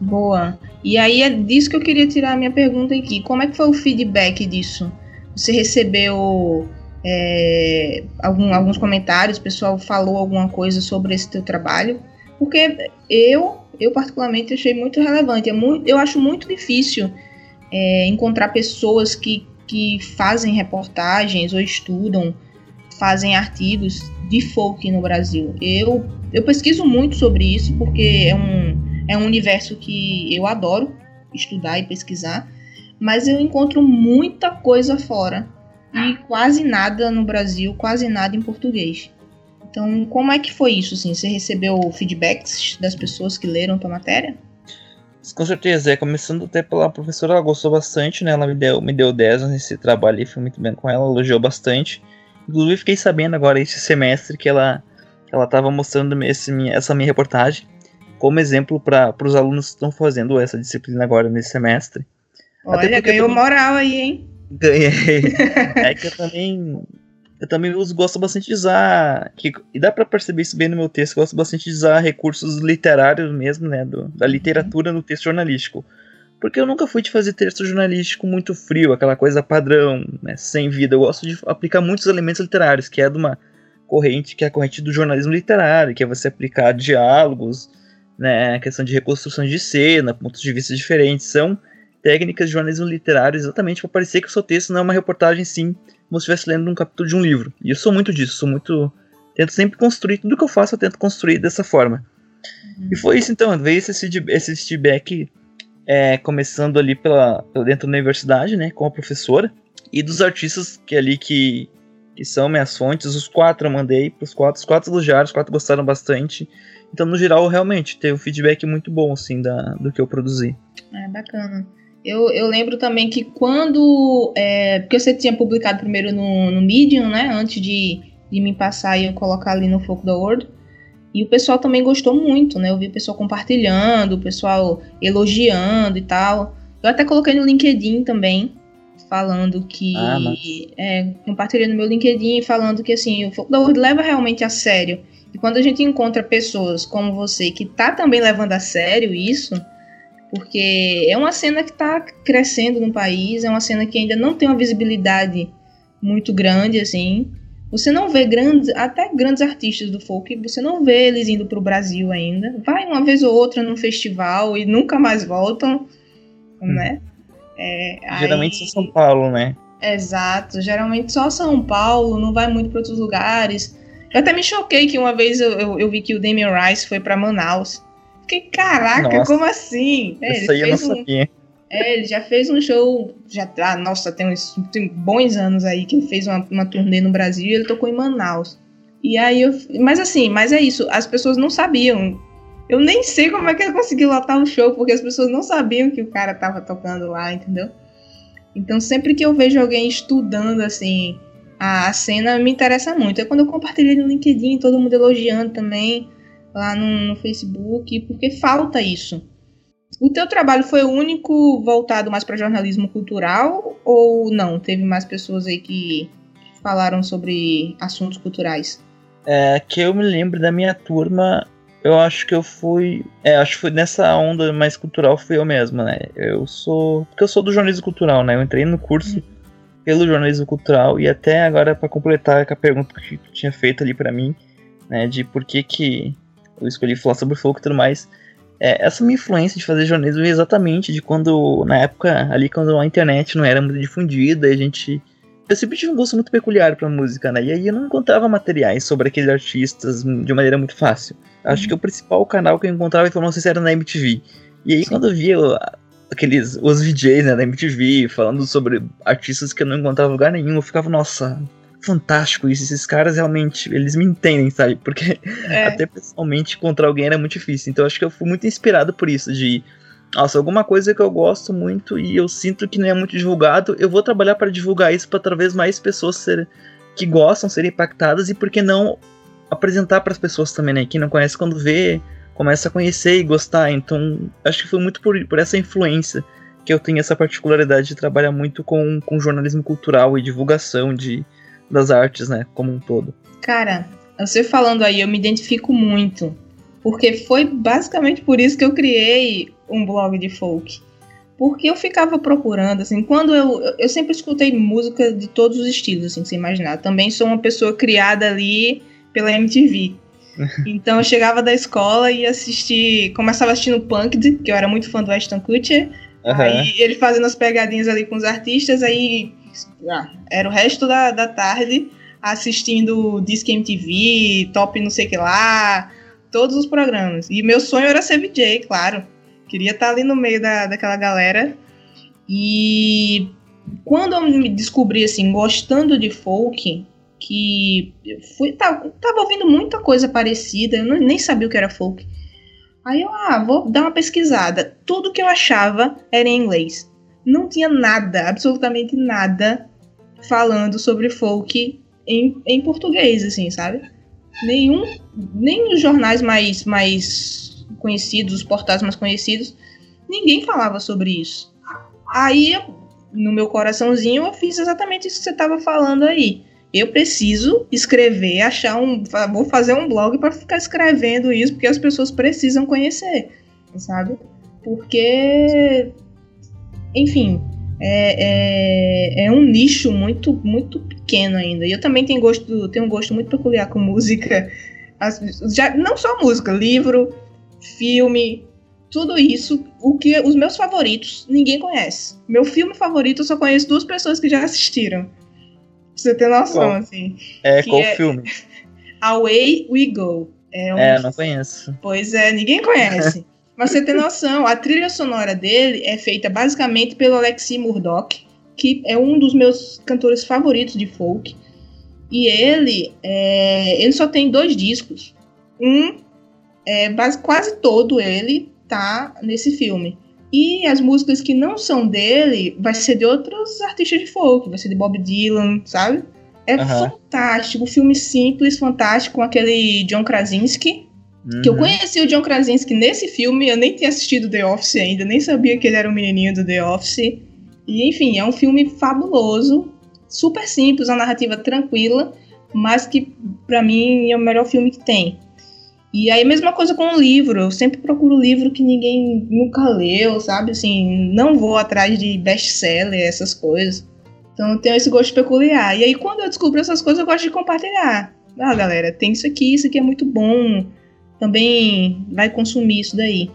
Boa. E aí é disso que eu queria tirar a minha pergunta aqui. Como é que foi o feedback disso? Você recebeu é, algum, alguns comentários? O pessoal falou alguma coisa sobre esse teu trabalho? Porque eu, eu particularmente achei muito relevante. É muito, eu acho muito difícil é, encontrar pessoas que, que fazem reportagens ou estudam, fazem artigos de folk no Brasil. Eu, eu pesquiso muito sobre isso porque é um é um universo que eu adoro. estudar e pesquisar, mas eu encontro muita coisa fora e quase nada no Brasil, quase nada em português. Então, como é que foi isso? Assim? Você recebeu feedbacks das pessoas que leram tua matéria? Com certeza, é, começando até pela professora, ela gostou bastante, né? Ela me deu, me deu 10 nesse trabalho e fui muito bem com ela, elogiou bastante. Inclusive, fiquei sabendo agora, esse semestre, que ela ela estava mostrando esse, essa minha reportagem como exemplo para os alunos que estão fazendo essa disciplina agora nesse semestre. Olha, ganhou também... moral aí, hein? Ganhei. é que eu também eu também uso, gosto bastante de usar, que, e dá para perceber isso bem no meu texto, gosto bastante de usar recursos literários mesmo, né, do, da literatura no texto jornalístico. Porque eu nunca fui de fazer texto jornalístico muito frio, aquela coisa padrão, né, sem vida. Eu gosto de aplicar muitos elementos literários, que é de uma corrente, que é a corrente do jornalismo literário, que é você aplicar diálogos, né, questão de reconstrução de cena, pontos de vista diferentes, são técnicas de jornalismo literário exatamente para parecer que o seu texto não é uma reportagem sim como se estivesse lendo um capítulo de um livro. E eu sou muito disso, sou muito. Tento sempre construir, tudo que eu faço eu tento construir dessa forma. Uhum. E foi isso então, veio esse, esse feedback é, começando ali pela, pela, dentro da universidade, né, com a professora, e dos artistas que ali que, que são minhas fontes, os quatro eu mandei para os quatro, os quatro elogiaram, os quatro gostaram bastante. Então, no geral, realmente teve um feedback muito bom, assim, da, do que eu produzi. É, bacana. Eu, eu lembro também que quando. É, porque você tinha publicado primeiro no, no Medium, né? Antes de, de me passar e eu colocar ali no Foco da World. E o pessoal também gostou muito, né? Eu vi o pessoal compartilhando, o pessoal elogiando e tal. Eu até coloquei no LinkedIn também, falando que. Ah, é, compartilhei no meu LinkedIn falando que assim, o Foco da World leva realmente a sério. E quando a gente encontra pessoas como você que tá também levando a sério isso porque é uma cena que está crescendo no país, é uma cena que ainda não tem uma visibilidade muito grande, assim. Você não vê grandes, até grandes artistas do folk, você não vê eles indo para o Brasil ainda. Vai uma vez ou outra num festival e nunca mais voltam, hum. né? É, Geralmente aí... só São Paulo, né? Exato, geralmente só São Paulo, não vai muito para outros lugares. Eu até me choquei que uma vez eu, eu, eu vi que o Damien Rice foi para Manaus. Fiquei, caraca, nossa. como assim? É, Isso aí eu não sabia. É, ele já fez um show, já ah, nossa, tem, uns, tem bons anos aí que ele fez uma, uma turnê no Brasil e ele tocou em Manaus. E aí eu, mas assim, mas é isso, as pessoas não sabiam. Eu nem sei como é que ele conseguiu lotar o show, porque as pessoas não sabiam que o cara tava tocando lá, entendeu? Então sempre que eu vejo alguém estudando assim a, cena, me interessa muito. É quando eu compartilhei no LinkedIn, todo mundo elogiando também lá no, no Facebook, porque falta isso. O teu trabalho foi o único voltado mais para jornalismo cultural ou não? Teve mais pessoas aí que falaram sobre assuntos culturais? É, que eu me lembro da minha turma, eu acho que eu fui. É, acho que foi nessa onda mais cultural fui eu mesmo, né? Eu sou. Porque eu sou do jornalismo cultural, né? Eu entrei no curso uhum. Pelo jornalismo cultural e até agora, para completar com a pergunta que tu tinha feito ali para mim, né? De por que que eu escolhi falar sobre folk e tudo mais. É, essa minha influência de fazer jornalismo veio exatamente de quando, na época, ali quando a internet não era muito difundida, a gente. Eu sempre tive um gosto muito peculiar pra música, né? E aí eu não encontrava materiais sobre aqueles artistas de maneira muito fácil. Acho uhum. que o principal canal que eu encontrava informações era na MTV. E aí Sim. quando eu via aqueles os VJs né, da MTV falando sobre artistas que eu não encontrava lugar nenhum, eu ficava, nossa, fantástico isso. Esses caras realmente, eles me entendem, sabe? Porque é. até pessoalmente encontrar alguém era muito difícil. Então acho que eu fui muito inspirado por isso, de nossa, alguma coisa que eu gosto muito e eu sinto que não é muito divulgado, eu vou trabalhar para divulgar isso para talvez mais pessoas ser, que gostam serem impactadas e por que não apresentar para as pessoas também, né? Quem não conhece quando vê, começa a conhecer e gostar. Então, acho que foi muito por, por essa influência que eu tenho essa particularidade de trabalhar muito com, com jornalismo cultural e divulgação de, das artes, né, como um todo. Cara, você falando aí, eu me identifico muito, porque foi basicamente por isso que eu criei um blog de folk. Porque eu ficava procurando, assim, quando eu. Eu sempre escutei música de todos os estilos, assim, sem imaginar. Também sou uma pessoa criada ali pela MTV. Então eu chegava da escola e assistir. Começava assistindo Punked, que eu era muito fã do Ashton Kutcher. Uhum. Aí ele fazendo as pegadinhas ali com os artistas, aí ah, era o resto da, da tarde assistindo Disque MTV, Top não sei que lá, todos os programas. E meu sonho era ser VJ, claro. Queria estar ali no meio da, daquela galera. E quando eu me descobri assim, gostando de folk, que eu fui, tava, tava ouvindo muita coisa parecida, eu não, nem sabia o que era folk. Aí eu, ah, vou dar uma pesquisada. Tudo que eu achava era em inglês. Não tinha nada, absolutamente nada, falando sobre folk em, em português, assim, sabe? Nenhum, nem os jornais mais, mais conhecidos, os portais mais conhecidos, ninguém falava sobre isso. Aí, no meu coraçãozinho, eu fiz exatamente isso que você estava falando aí. Eu preciso escrever, achar um. Vou fazer um blog para ficar escrevendo isso, porque as pessoas precisam conhecer, sabe? Porque. Enfim, é, é, é, um nicho muito, muito pequeno ainda. E eu também tenho gosto, tenho um gosto muito peculiar com música. As, já, não só música, livro, filme, tudo isso. O que os meus favoritos ninguém conhece. Meu filme favorito eu só conheço duas pessoas que já assistiram. Pra você ter noção, qual? assim. É, qual é filme? Away We Go. É, um... é, não conheço. Pois é, ninguém conhece. Mas você tem noção, a trilha sonora dele é feita basicamente pelo Alexi Murdoch, que é um dos meus cantores favoritos de folk. E ele, é, ele só tem dois discos. Um, é, quase todo ele tá nesse filme. E as músicas que não são dele, vai ser de outros artistas de folk, vai ser de Bob Dylan, sabe? É uhum. fantástico, filme simples, fantástico, com aquele John Krasinski. Uhum. Que eu uhum. conheci o John Krasinski nesse filme, eu nem tinha assistido The Office ainda, nem sabia que ele era o menininho do The Office. E enfim, é um filme fabuloso, super simples, uma narrativa tranquila, mas que para mim é o melhor filme que tem. E aí, mesma coisa com o livro. Eu sempre procuro livro que ninguém nunca leu, sabe? Assim, não vou atrás de best-seller, essas coisas. Então, eu tenho esse gosto peculiar. E aí, quando eu descubro essas coisas, eu gosto de compartilhar. Ah, galera, tem isso aqui, isso aqui é muito bom. Também vai consumir isso daí.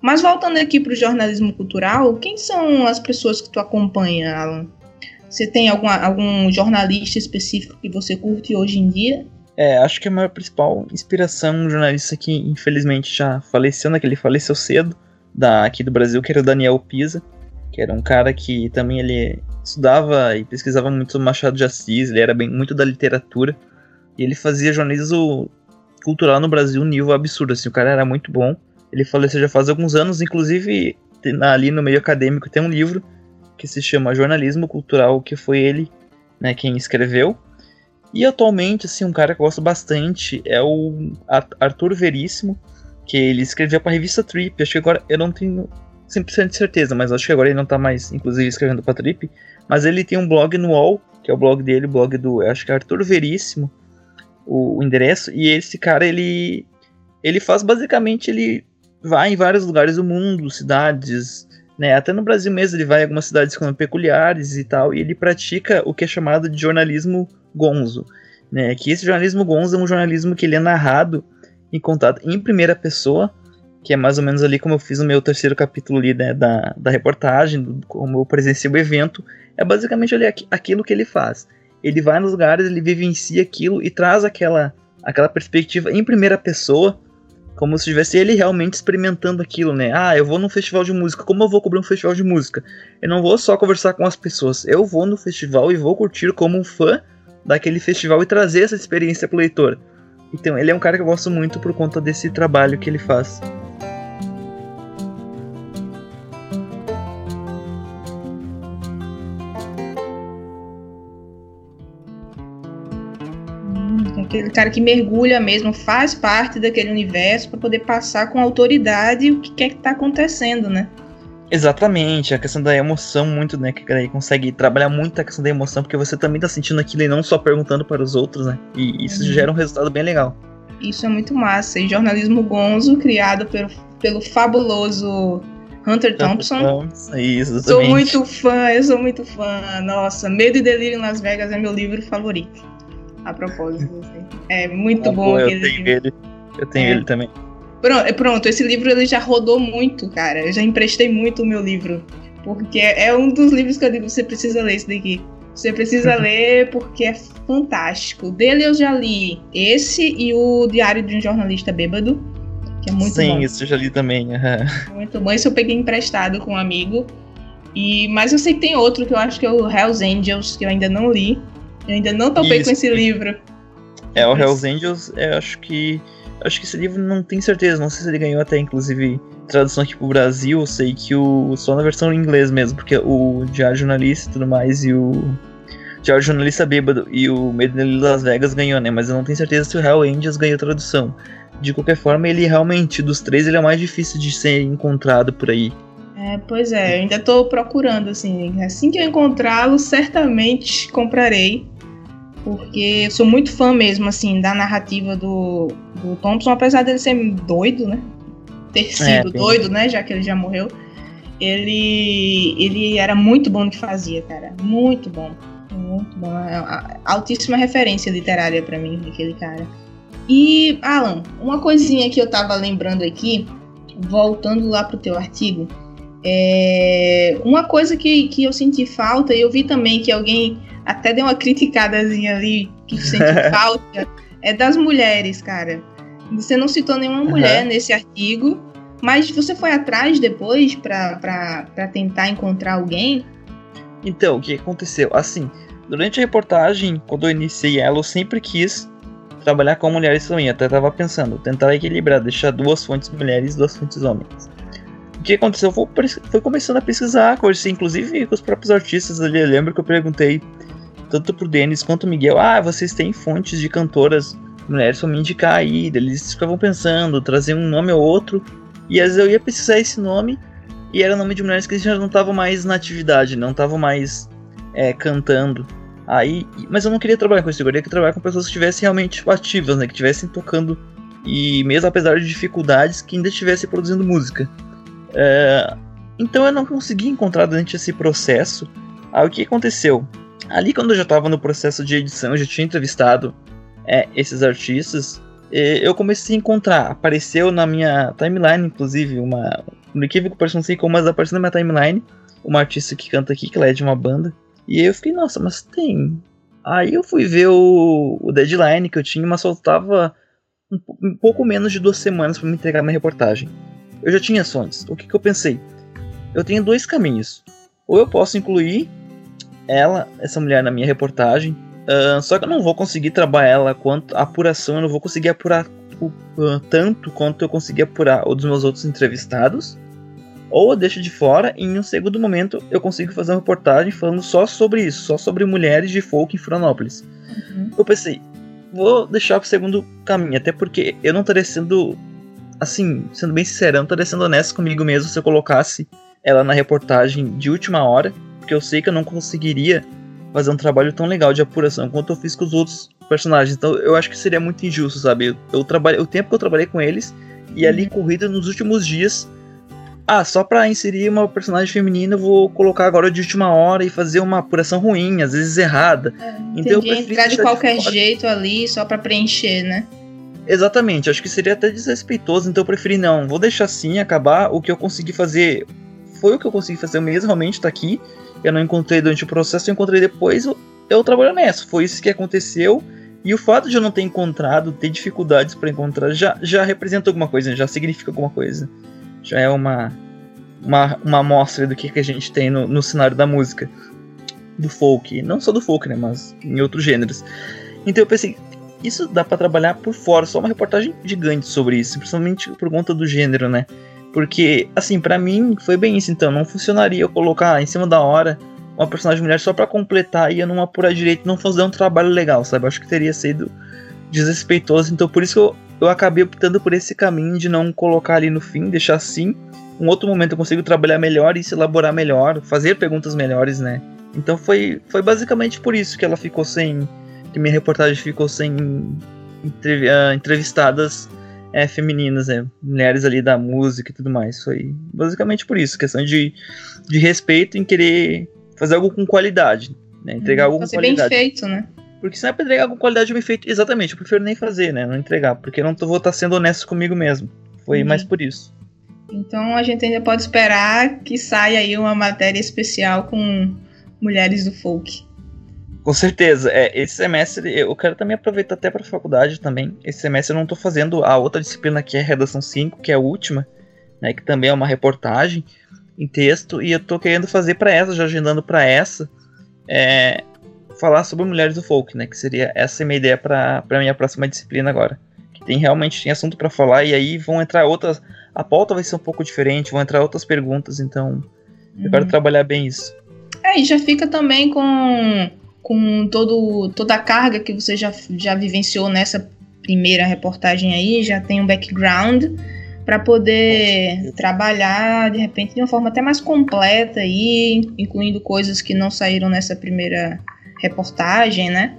Mas voltando aqui para o jornalismo cultural, quem são as pessoas que tu acompanha, Alan? Você tem alguma, algum jornalista específico que você curte hoje em dia? É, acho que a maior principal inspiração, um jornalista que infelizmente já faleceu, né, que ele faleceu cedo, da, aqui do Brasil, que era o Daniel Pisa, que era um cara que também ele estudava e pesquisava muito Machado de Assis, ele era bem muito da literatura, e ele fazia jornalismo cultural no Brasil um nível absurdo, assim, o cara era muito bom. Ele faleceu já faz alguns anos, inclusive ali no meio acadêmico tem um livro que se chama Jornalismo Cultural, que foi ele, né, quem escreveu. E atualmente, assim, um cara que eu gosto bastante é o Arthur Veríssimo, que ele escreveu para a revista Trip. Acho que agora eu não tenho 100% de certeza, mas acho que agora ele não está mais, inclusive, escrevendo para Trip. Mas ele tem um blog no UOL, que é o blog dele, o blog do, acho que é Arthur Veríssimo, o, o endereço. E esse cara, ele, ele faz basicamente, ele vai em vários lugares do mundo, cidades, né? Até no Brasil mesmo ele vai em algumas cidades peculiares e tal, e ele pratica o que é chamado de jornalismo gonzo, né? Que esse jornalismo gonzo é um jornalismo que ele é narrado e contado em primeira pessoa, que é mais ou menos ali como eu fiz no meu terceiro capítulo ali, né, da, da reportagem, do, como eu presenciei o evento, é basicamente ali aquilo que ele faz. Ele vai nos lugares, ele vivencia aquilo e traz aquela, aquela perspectiva em primeira pessoa, como se tivesse ele realmente experimentando aquilo, né? Ah, eu vou num festival de música, como eu vou cobrir um festival de música? Eu não vou só conversar com as pessoas, eu vou no festival e vou curtir como um fã daquele festival e trazer essa experiência pro leitor. Então, ele é um cara que eu gosto muito por conta desse trabalho que ele faz. Hum, aquele cara que mergulha mesmo, faz parte daquele universo para poder passar com autoridade o que é que tá acontecendo, né? Exatamente, a questão da emoção muito, né? Que aí consegue trabalhar muito a questão da emoção, porque você também tá sentindo aquilo e não só perguntando para os outros, né? E isso uhum. gera um resultado bem legal. Isso é muito massa. E jornalismo gonzo, criado pelo, pelo fabuloso Hunter Thompson. Isso, sou muito fã, eu sou muito fã. Nossa, Medo e Delírio em Las Vegas é meu livro favorito. A propósito, assim. É muito ah, bom pô, eu tenho livro. ele. Eu tenho é. ele também. Pronto, é, pronto, esse livro ele já rodou muito, cara. Eu já emprestei muito o meu livro. Porque é um dos livros que eu digo, você precisa ler esse daqui. Você precisa ler porque é fantástico. Dele eu já li esse e o Diário de um Jornalista Bêbado, que é muito Sim, bom. isso eu já li também. aham. Muito bom. Isso eu peguei emprestado com um amigo. E, mas eu sei que tem outro que eu acho que é o Hells Angels, que eu ainda não li. Eu ainda não topei Isso. com esse livro. É, o Hells Angels, eu acho que. Acho que esse livro não tenho certeza, não sei se ele ganhou até, inclusive, tradução aqui pro Brasil, eu sei que o. só na versão em inglês mesmo, porque o Diário Jornalista e tudo mais, e o. Diário Jornalista Bêbado e o Medo de Las Vegas ganhou, né? Mas eu não tenho certeza se o Hell Angels ganhou tradução. De qualquer forma, ele realmente, dos três, ele é o mais difícil de ser encontrado por aí. É, pois é, eu ainda tô procurando, assim. Assim que eu encontrá-lo, certamente comprarei. Porque eu sou muito fã mesmo, assim, da narrativa do, do Thompson, apesar dele ser doido, né? Ter sido bem- doido, né? Já que ele já morreu. Ele, ele era muito bom no que fazia, cara. Muito bom. Muito bom. É altíssima referência literária pra mim, aquele cara. E, Alan, uma coisinha que eu tava lembrando aqui, voltando lá pro teu artigo, é, uma coisa que, que eu senti falta, e eu vi também que alguém até deu uma criticadazinha ali, que sentiu falta, é das mulheres, cara. Você não citou nenhuma mulher nesse artigo, mas você foi atrás depois pra tentar encontrar alguém? Então, o que aconteceu? Assim, durante a reportagem, quando eu iniciei ela, eu sempre quis trabalhar com mulheres também. Até tava pensando, tentar equilibrar, deixar duas fontes mulheres e duas fontes homens. O que aconteceu? Foi, foi começando a pesquisar, conversei inclusive com os próprios artistas ali. Eu lembro que eu perguntei tanto pro Denis quanto o Miguel: Ah, vocês têm fontes de cantoras mulheres pra me indicar aí? Eles ficavam pensando, trazer um nome ou outro. E às vezes eu ia pesquisar esse nome e era nome de mulheres que já não estavam mais na atividade, não estavam mais é, cantando. Aí, mas eu não queria trabalhar com isso, eu queria trabalhar com pessoas que estivessem realmente ativas, né, que estivessem tocando e mesmo apesar de dificuldades, que ainda estivessem produzindo música. É, então eu não consegui encontrar durante esse processo. Aí o que aconteceu? Ali quando eu já estava no processo de edição, eu já tinha entrevistado é, esses artistas, eu comecei a encontrar. Apareceu na minha timeline, inclusive, uma. No equívoco parece não sei como, mas apareceu na minha timeline uma artista que canta aqui, que ela é de uma banda. E eu fiquei, nossa, mas tem. Aí eu fui ver o, o deadline que eu tinha, mas faltava um, um pouco menos de duas semanas para me entregar minha reportagem. Eu já tinha as fontes. O que, que eu pensei? Eu tenho dois caminhos. Ou eu posso incluir ela, essa mulher, na minha reportagem. ah, só que eu não vou conseguir trabalhar ela quanto a apuração, eu não vou conseguir apurar o- ah, tanto quanto eu consegui apurar o dos meus outros entrevistados. Ou eu deixo de fora e em um segundo momento eu consigo fazer uma reportagem falando só sobre isso, só sobre mulheres de folk em Florianópolis. Eu pensei, vou deixar pro segundo caminho, até porque eu não estaria sendo, assim, sendo bem sincero, eu não estaria sendo honesto comigo mesmo se eu colocasse ela na reportagem de última hora, porque eu sei que eu não conseguiria fazer um trabalho tão legal de apuração quanto eu fiz com os outros personagens. Então eu acho que seria muito injusto, sabe? Eu, eu trabalhei, o tempo que eu trabalhei com eles e ali corrida nos últimos dias. Ah, só pra inserir uma personagem feminina, eu vou colocar agora de última hora e fazer uma apuração ruim, às vezes errada. Então eu Entendi, preferi entrar de de qualquer fora. jeito ali, só pra preencher, né? Exatamente, acho que seria até desrespeitoso, então eu preferi não, vou deixar assim, acabar o que eu consegui fazer. Foi o que eu consegui fazer mesmo, realmente tá aqui. Eu não encontrei durante o processo, eu encontrei depois, eu, eu trabalho nessa. Foi isso que aconteceu. E o fato de eu não ter encontrado, ter dificuldades para encontrar, já, já representa alguma coisa, já significa alguma coisa. Já é uma, uma, uma amostra do que, que a gente tem no, no cenário da música. Do folk. Não só do folk, né? Mas em outros gêneros. Então eu pensei, isso dá pra trabalhar por fora, só uma reportagem gigante sobre isso, principalmente por conta do gênero, né? Porque, assim, pra mim foi bem isso, então, não funcionaria eu colocar em cima da hora uma personagem mulher só pra completar e eu não apurar direito não fazer um trabalho legal, sabe? Acho que teria sido desrespeitoso, então por isso que eu, eu acabei optando por esse caminho de não colocar ali no fim, deixar assim. Um outro momento eu consigo trabalhar melhor e se elaborar melhor, fazer perguntas melhores, né? Então foi, foi basicamente por isso que ela ficou sem. que minha reportagem ficou sem ah, entrevistadas é, femininas, né? mulheres ali da música e tudo mais. Foi basicamente por isso, questão de, de respeito em querer fazer algo com qualidade, né? entregar algo com Fazer bem qualidade. feito, né? Porque se não é pra entregar com qualidade bem feito, exatamente, eu prefiro nem fazer, né? Não entregar, porque eu não tô, vou estar sendo honesto comigo mesmo. Foi Uhum. mais por isso. Então a gente ainda pode esperar que saia aí uma matéria especial com mulheres do folk. Com certeza. É, esse semestre eu quero também aproveitar até para a faculdade também. Esse semestre eu não estou fazendo a outra disciplina que é redação 5, que é a última, né, que também é uma reportagem em texto e eu estou querendo fazer para essa, já agendando para essa, é, falar sobre mulheres do folk, né, que seria essa é a minha ideia para para minha próxima disciplina agora. Que tem realmente tem assunto para falar e aí vão entrar outras, a pauta vai ser um pouco diferente, vão entrar outras perguntas, então eu quero uhum. trabalhar bem isso. É, e já fica também com com todo, toda a carga que você já, já vivenciou nessa primeira reportagem aí, já tem um background para poder trabalhar de repente de uma forma até mais completa aí, incluindo coisas que não saíram nessa primeira reportagem, né?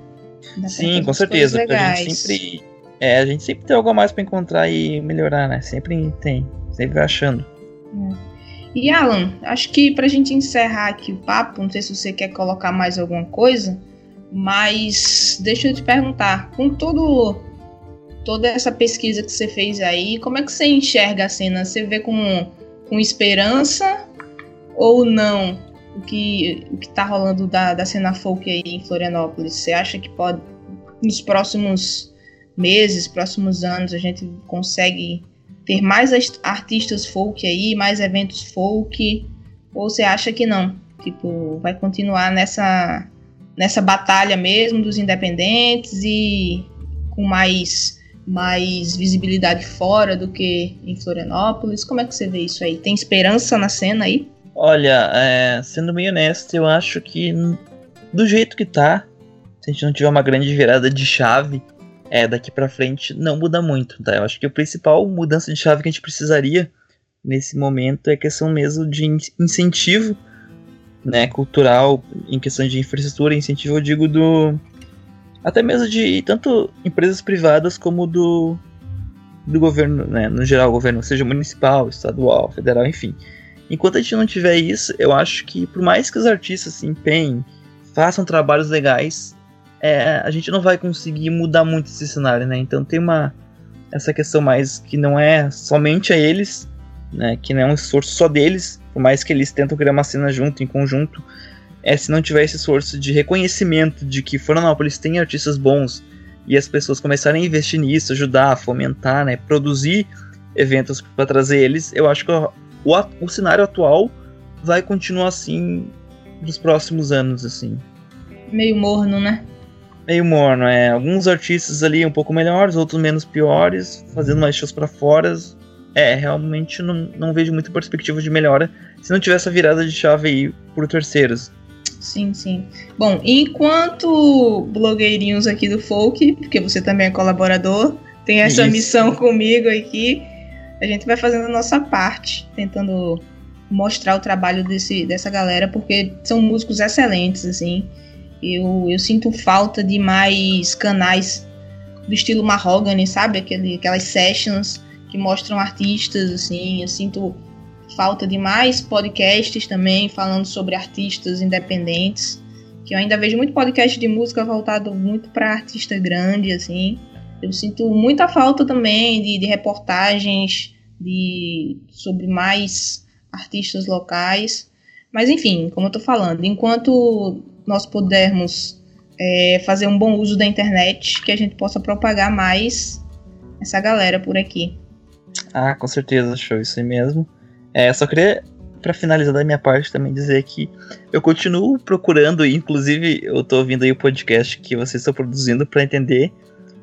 Sim, com certeza. A gente sempre, é, a gente sempre tem algo a mais para encontrar e melhorar, né? Sempre tem, sempre vai achando. É. E Alan, acho que para a gente encerrar aqui o papo, não sei se você quer colocar mais alguma coisa, mas deixa eu te perguntar, com todo toda essa pesquisa que você fez aí, como é que você enxerga a cena? Você vê com, com esperança ou não o que o que está rolando da, da cena folk aí em Florianópolis? Você acha que pode nos próximos meses, próximos anos a gente consegue ter mais artistas folk aí, mais eventos folk? Ou você acha que não? Tipo, vai continuar nessa, nessa batalha mesmo dos independentes e com mais, mais visibilidade fora do que em Florianópolis? Como é que você vê isso aí? Tem esperança na cena aí? Olha, é, sendo bem honesto, eu acho que do jeito que tá, se a gente não tiver uma grande virada de chave, é, daqui para frente não muda muito, tá? Eu acho que a principal mudança de chave que a gente precisaria nesse momento é questão mesmo de incentivo, né, cultural, em questão de infraestrutura, incentivo eu digo do até mesmo de tanto empresas privadas como do do governo, né, no geral, governo, seja municipal, estadual, federal, enfim. Enquanto a gente não tiver isso, eu acho que por mais que os artistas se empenhem, façam trabalhos legais, é, a gente não vai conseguir mudar muito esse cenário, né? Então tem uma essa questão mais que não é somente a eles, né? Que não é um esforço só deles, por mais que eles tentam criar uma cena junto, em conjunto, é se não tiver esse esforço de reconhecimento de que Florianópolis tem artistas bons e as pessoas começarem a investir nisso, ajudar, fomentar, né? Produzir eventos para trazer eles, eu acho que o, o, cenário atual vai continuar assim nos próximos anos, assim. Meio morno, né? Meio morno. É, alguns artistas ali um pouco melhores, outros menos piores, fazendo mais shows para fora. É, realmente não, não vejo muita perspectiva de melhora se não tiver essa virada de chave aí por terceiros. Sim, sim. Bom, enquanto blogueirinhos aqui do Folk, porque você também é colaborador, tem essa Isso. missão comigo aqui, a gente vai fazendo a nossa parte, tentando mostrar o trabalho desse, dessa galera, porque são músicos excelentes, assim. Eu, eu sinto falta de mais canais do estilo Mahogany, sabe? Aquele, aquelas sessions que mostram artistas, assim. Eu sinto falta de mais podcasts também falando sobre artistas independentes. Que eu ainda vejo muito podcast de música voltado muito para artista grande, assim. Eu sinto muita falta também de, de reportagens de, sobre mais artistas locais. Mas enfim, como eu tô falando, enquanto nós pudermos é, fazer um bom uso da internet, que a gente possa propagar mais essa galera por aqui. Ah, com certeza, show, isso aí mesmo. É, só queria, para finalizar da minha parte, também dizer que eu continuo procurando, inclusive eu tô ouvindo aí o podcast que vocês estão produzindo para entender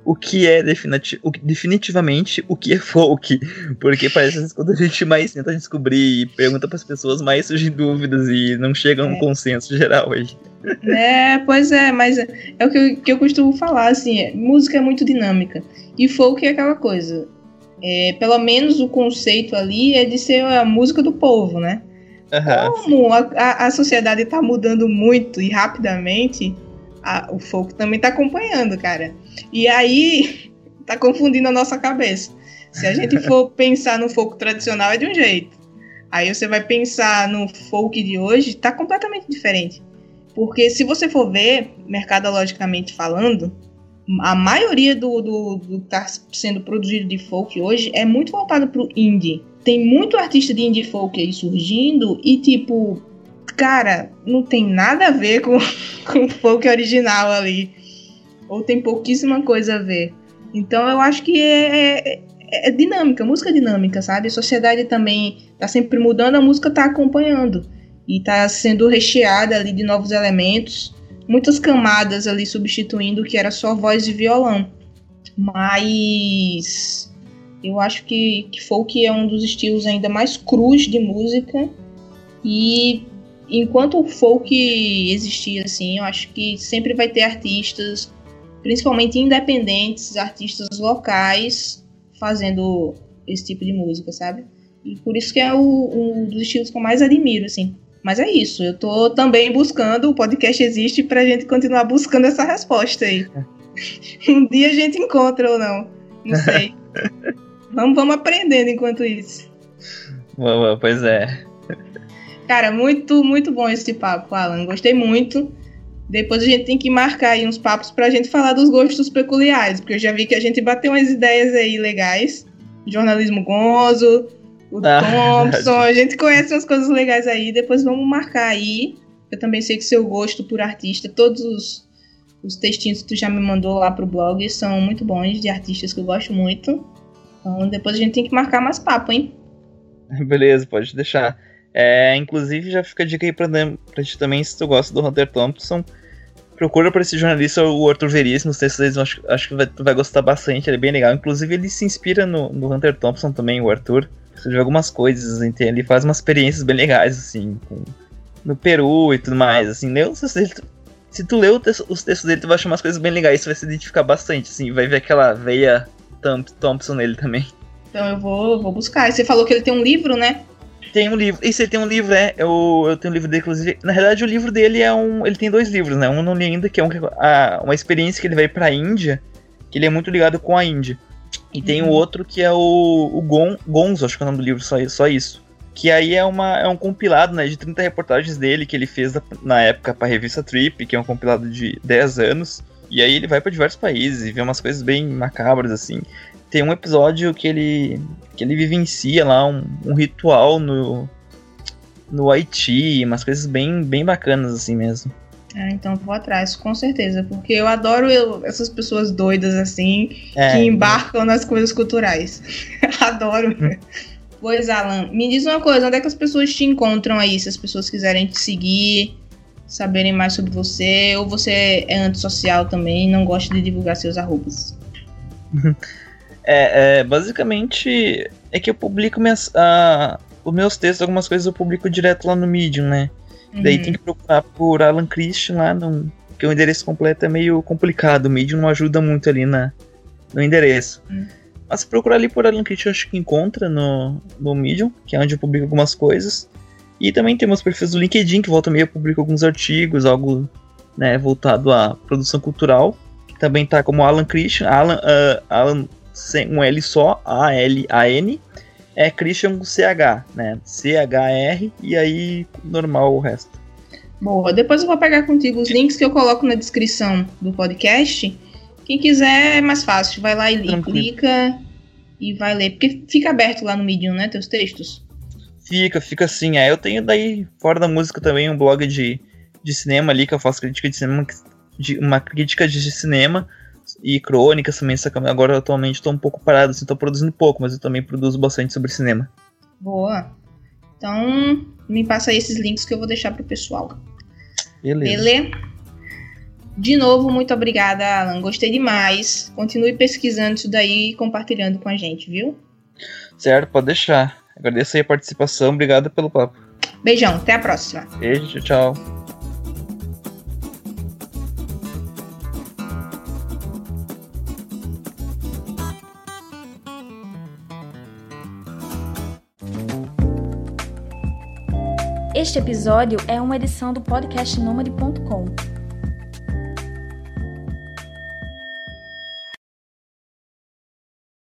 o que é definiti o, definitivamente o que é folk. Porque parece que quando a gente mais tenta descobrir e pergunta para as pessoas, mais surgem dúvidas e não chega a um é. consenso geral hoje. É, pois é, mas é, o que eu, que eu costumo falar, assim, é, música é muito dinâmica. E folk é aquela coisa. É, pelo menos o conceito ali é de ser a música do povo, né? Uhum, Como a, a, a, sociedade está mudando muito e rapidamente, a, o folk também está acompanhando, cara. E aí tá confundindo a nossa cabeça. Se a gente for pensar no folk tradicional é de um jeito. Aí você vai pensar no folk de hoje, tá completamente diferente. Porque se você for ver, mercadologicamente falando, a maioria do, do, do que está sendo produzido de folk hoje é muito voltado pro indie. Tem muito artista de indie folk aí surgindo e, tipo, cara, não tem nada a ver com, com o folk original ali. Ou tem pouquíssima coisa a ver. Então eu acho que é, é, é dinâmica, música é dinâmica, sabe? A sociedade também tá sempre mudando, a música tá acompanhando. E tá sendo recheada ali de novos elementos, muitas camadas ali substituindo o que era só voz e violão. Mas eu acho que, que folk é um dos estilos ainda mais crus de música. E enquanto o folk existir assim, eu acho que sempre vai ter artistas, principalmente independentes, artistas locais, fazendo esse tipo de música, sabe? E por isso que é o, um dos estilos que eu mais admiro, assim. Mas é isso, eu tô também buscando, o podcast existe pra gente continuar buscando essa resposta aí. um dia a gente encontra ou não, não sei. Vamos, vamos aprendendo enquanto isso. Boa, pois é. Cara, muito, muito bom esse papo, Alan. Gostei muito. Depois a gente tem que marcar aí uns papos pra gente falar dos gostos peculiares, porque eu já vi que a gente bateu umas ideias aí legais. Jornalismo Gonzo, o ah, Thompson, a gente conhece umas coisas legais aí. Depois vamos marcar aí. Eu também sei que seu gosto por artista, todos os, os textinhos que tu já me mandou lá pro blog são muito bons, de artistas que eu gosto muito. Então depois a gente tem que marcar mais papo, hein? Beleza, pode deixar. É, inclusive, já fica a dica aí pra, pra ti também, se tu gosta do Hunter Thompson. Procura para esse jornalista, o Arthur Veríssimo, os textos deles, acho, acho que vai, tu vai gostar bastante, ele é bem legal. Inclusive, ele se inspira no, no Hunter Thompson também, o Arthur. Vê algumas coisas, ele faz umas experiências bem legais, assim, com, no Peru e tudo mais, assim. Leu, se, se tu ler os textos dele, tu vai achar umas coisas bem legais, tu vai se identificar bastante, assim, vai ver aquela veia Thompson nele também. Então eu vou, vou buscar. Você falou que ele tem um livro, né? Tem um livro. Isso, ele tem um livro, é. Eu, eu tenho um livro dele, inclusive. Na realidade, o livro dele é um. Ele tem dois livros, né? Um não li ainda, que é um, a, uma experiência que ele vai pra Índia, que ele é muito ligado com a Índia. E uhum. tem o outro que é o, o Gon, Gonzo, acho que é o nome do livro, só, só isso. Que aí é, uma, é um compilado, né, de 30 reportagens dele que ele fez na época pra revista Trip, que é um compilado de 10 anos. E aí ele vai para diversos países e vê umas coisas bem macabras, assim. Tem um episódio que ele, que ele vivencia lá um, um ritual no, no Haiti, umas coisas bem, bem bacanas, assim mesmo. Ah, então vou atrás, com certeza, porque eu adoro eu, essas pessoas doidas assim, é, que embarcam é. nas coisas culturais. adoro. Pois, Alan, me diz uma coisa, onde é que as pessoas te encontram aí, se as pessoas quiserem te seguir, saberem mais sobre você, ou você é antissocial também não gosta de divulgar seus arrobas? É, é, basicamente é que eu publico minhas, uh, os meus textos, algumas coisas eu publico direto lá no Medium, né? Uhum. Daí tem que procurar por Alan Christian lá, no, porque o endereço completo é meio complicado, o Medium não ajuda muito ali na, no endereço. Uhum. Mas se procurar ali por Alan Christian, acho que encontra no, no Medium, que é onde eu publico algumas coisas. E também tem meus perfis do LinkedIn, que volta meio eu publico alguns artigos, algo né, voltado à produção cultural. Também tá como Alan Christian, Alan, uh, Alan sem um L só, A-L-A-N. É Christian com CH, né? C-H-R e aí normal o resto. Boa, depois eu vou pegar contigo os links que eu coloco na descrição do podcast. Quem quiser é mais fácil, vai lá e Tranquilo. clica e vai ler. Porque fica aberto lá no Medium, né? Teus textos. Fica, fica assim. É, eu tenho daí, fora da música também, um blog de, de cinema ali, que eu faço crítica de cinema, de, uma crítica de cinema e crônicas também. Agora, atualmente, estou um pouco parado, assim, tô produzindo pouco, mas eu também produzo bastante sobre cinema. Boa. Então, me passa aí esses links que eu vou deixar pro pessoal. Beleza. Beleza? De novo, muito obrigada, Alan. Gostei demais. Continue pesquisando isso daí e compartilhando com a gente, viu? Certo, pode deixar. Agradeço aí a participação, obrigado pelo papo. Beijão, até a próxima. Beijo, tchau. Este episódio é uma edição do podcast Nômade.com.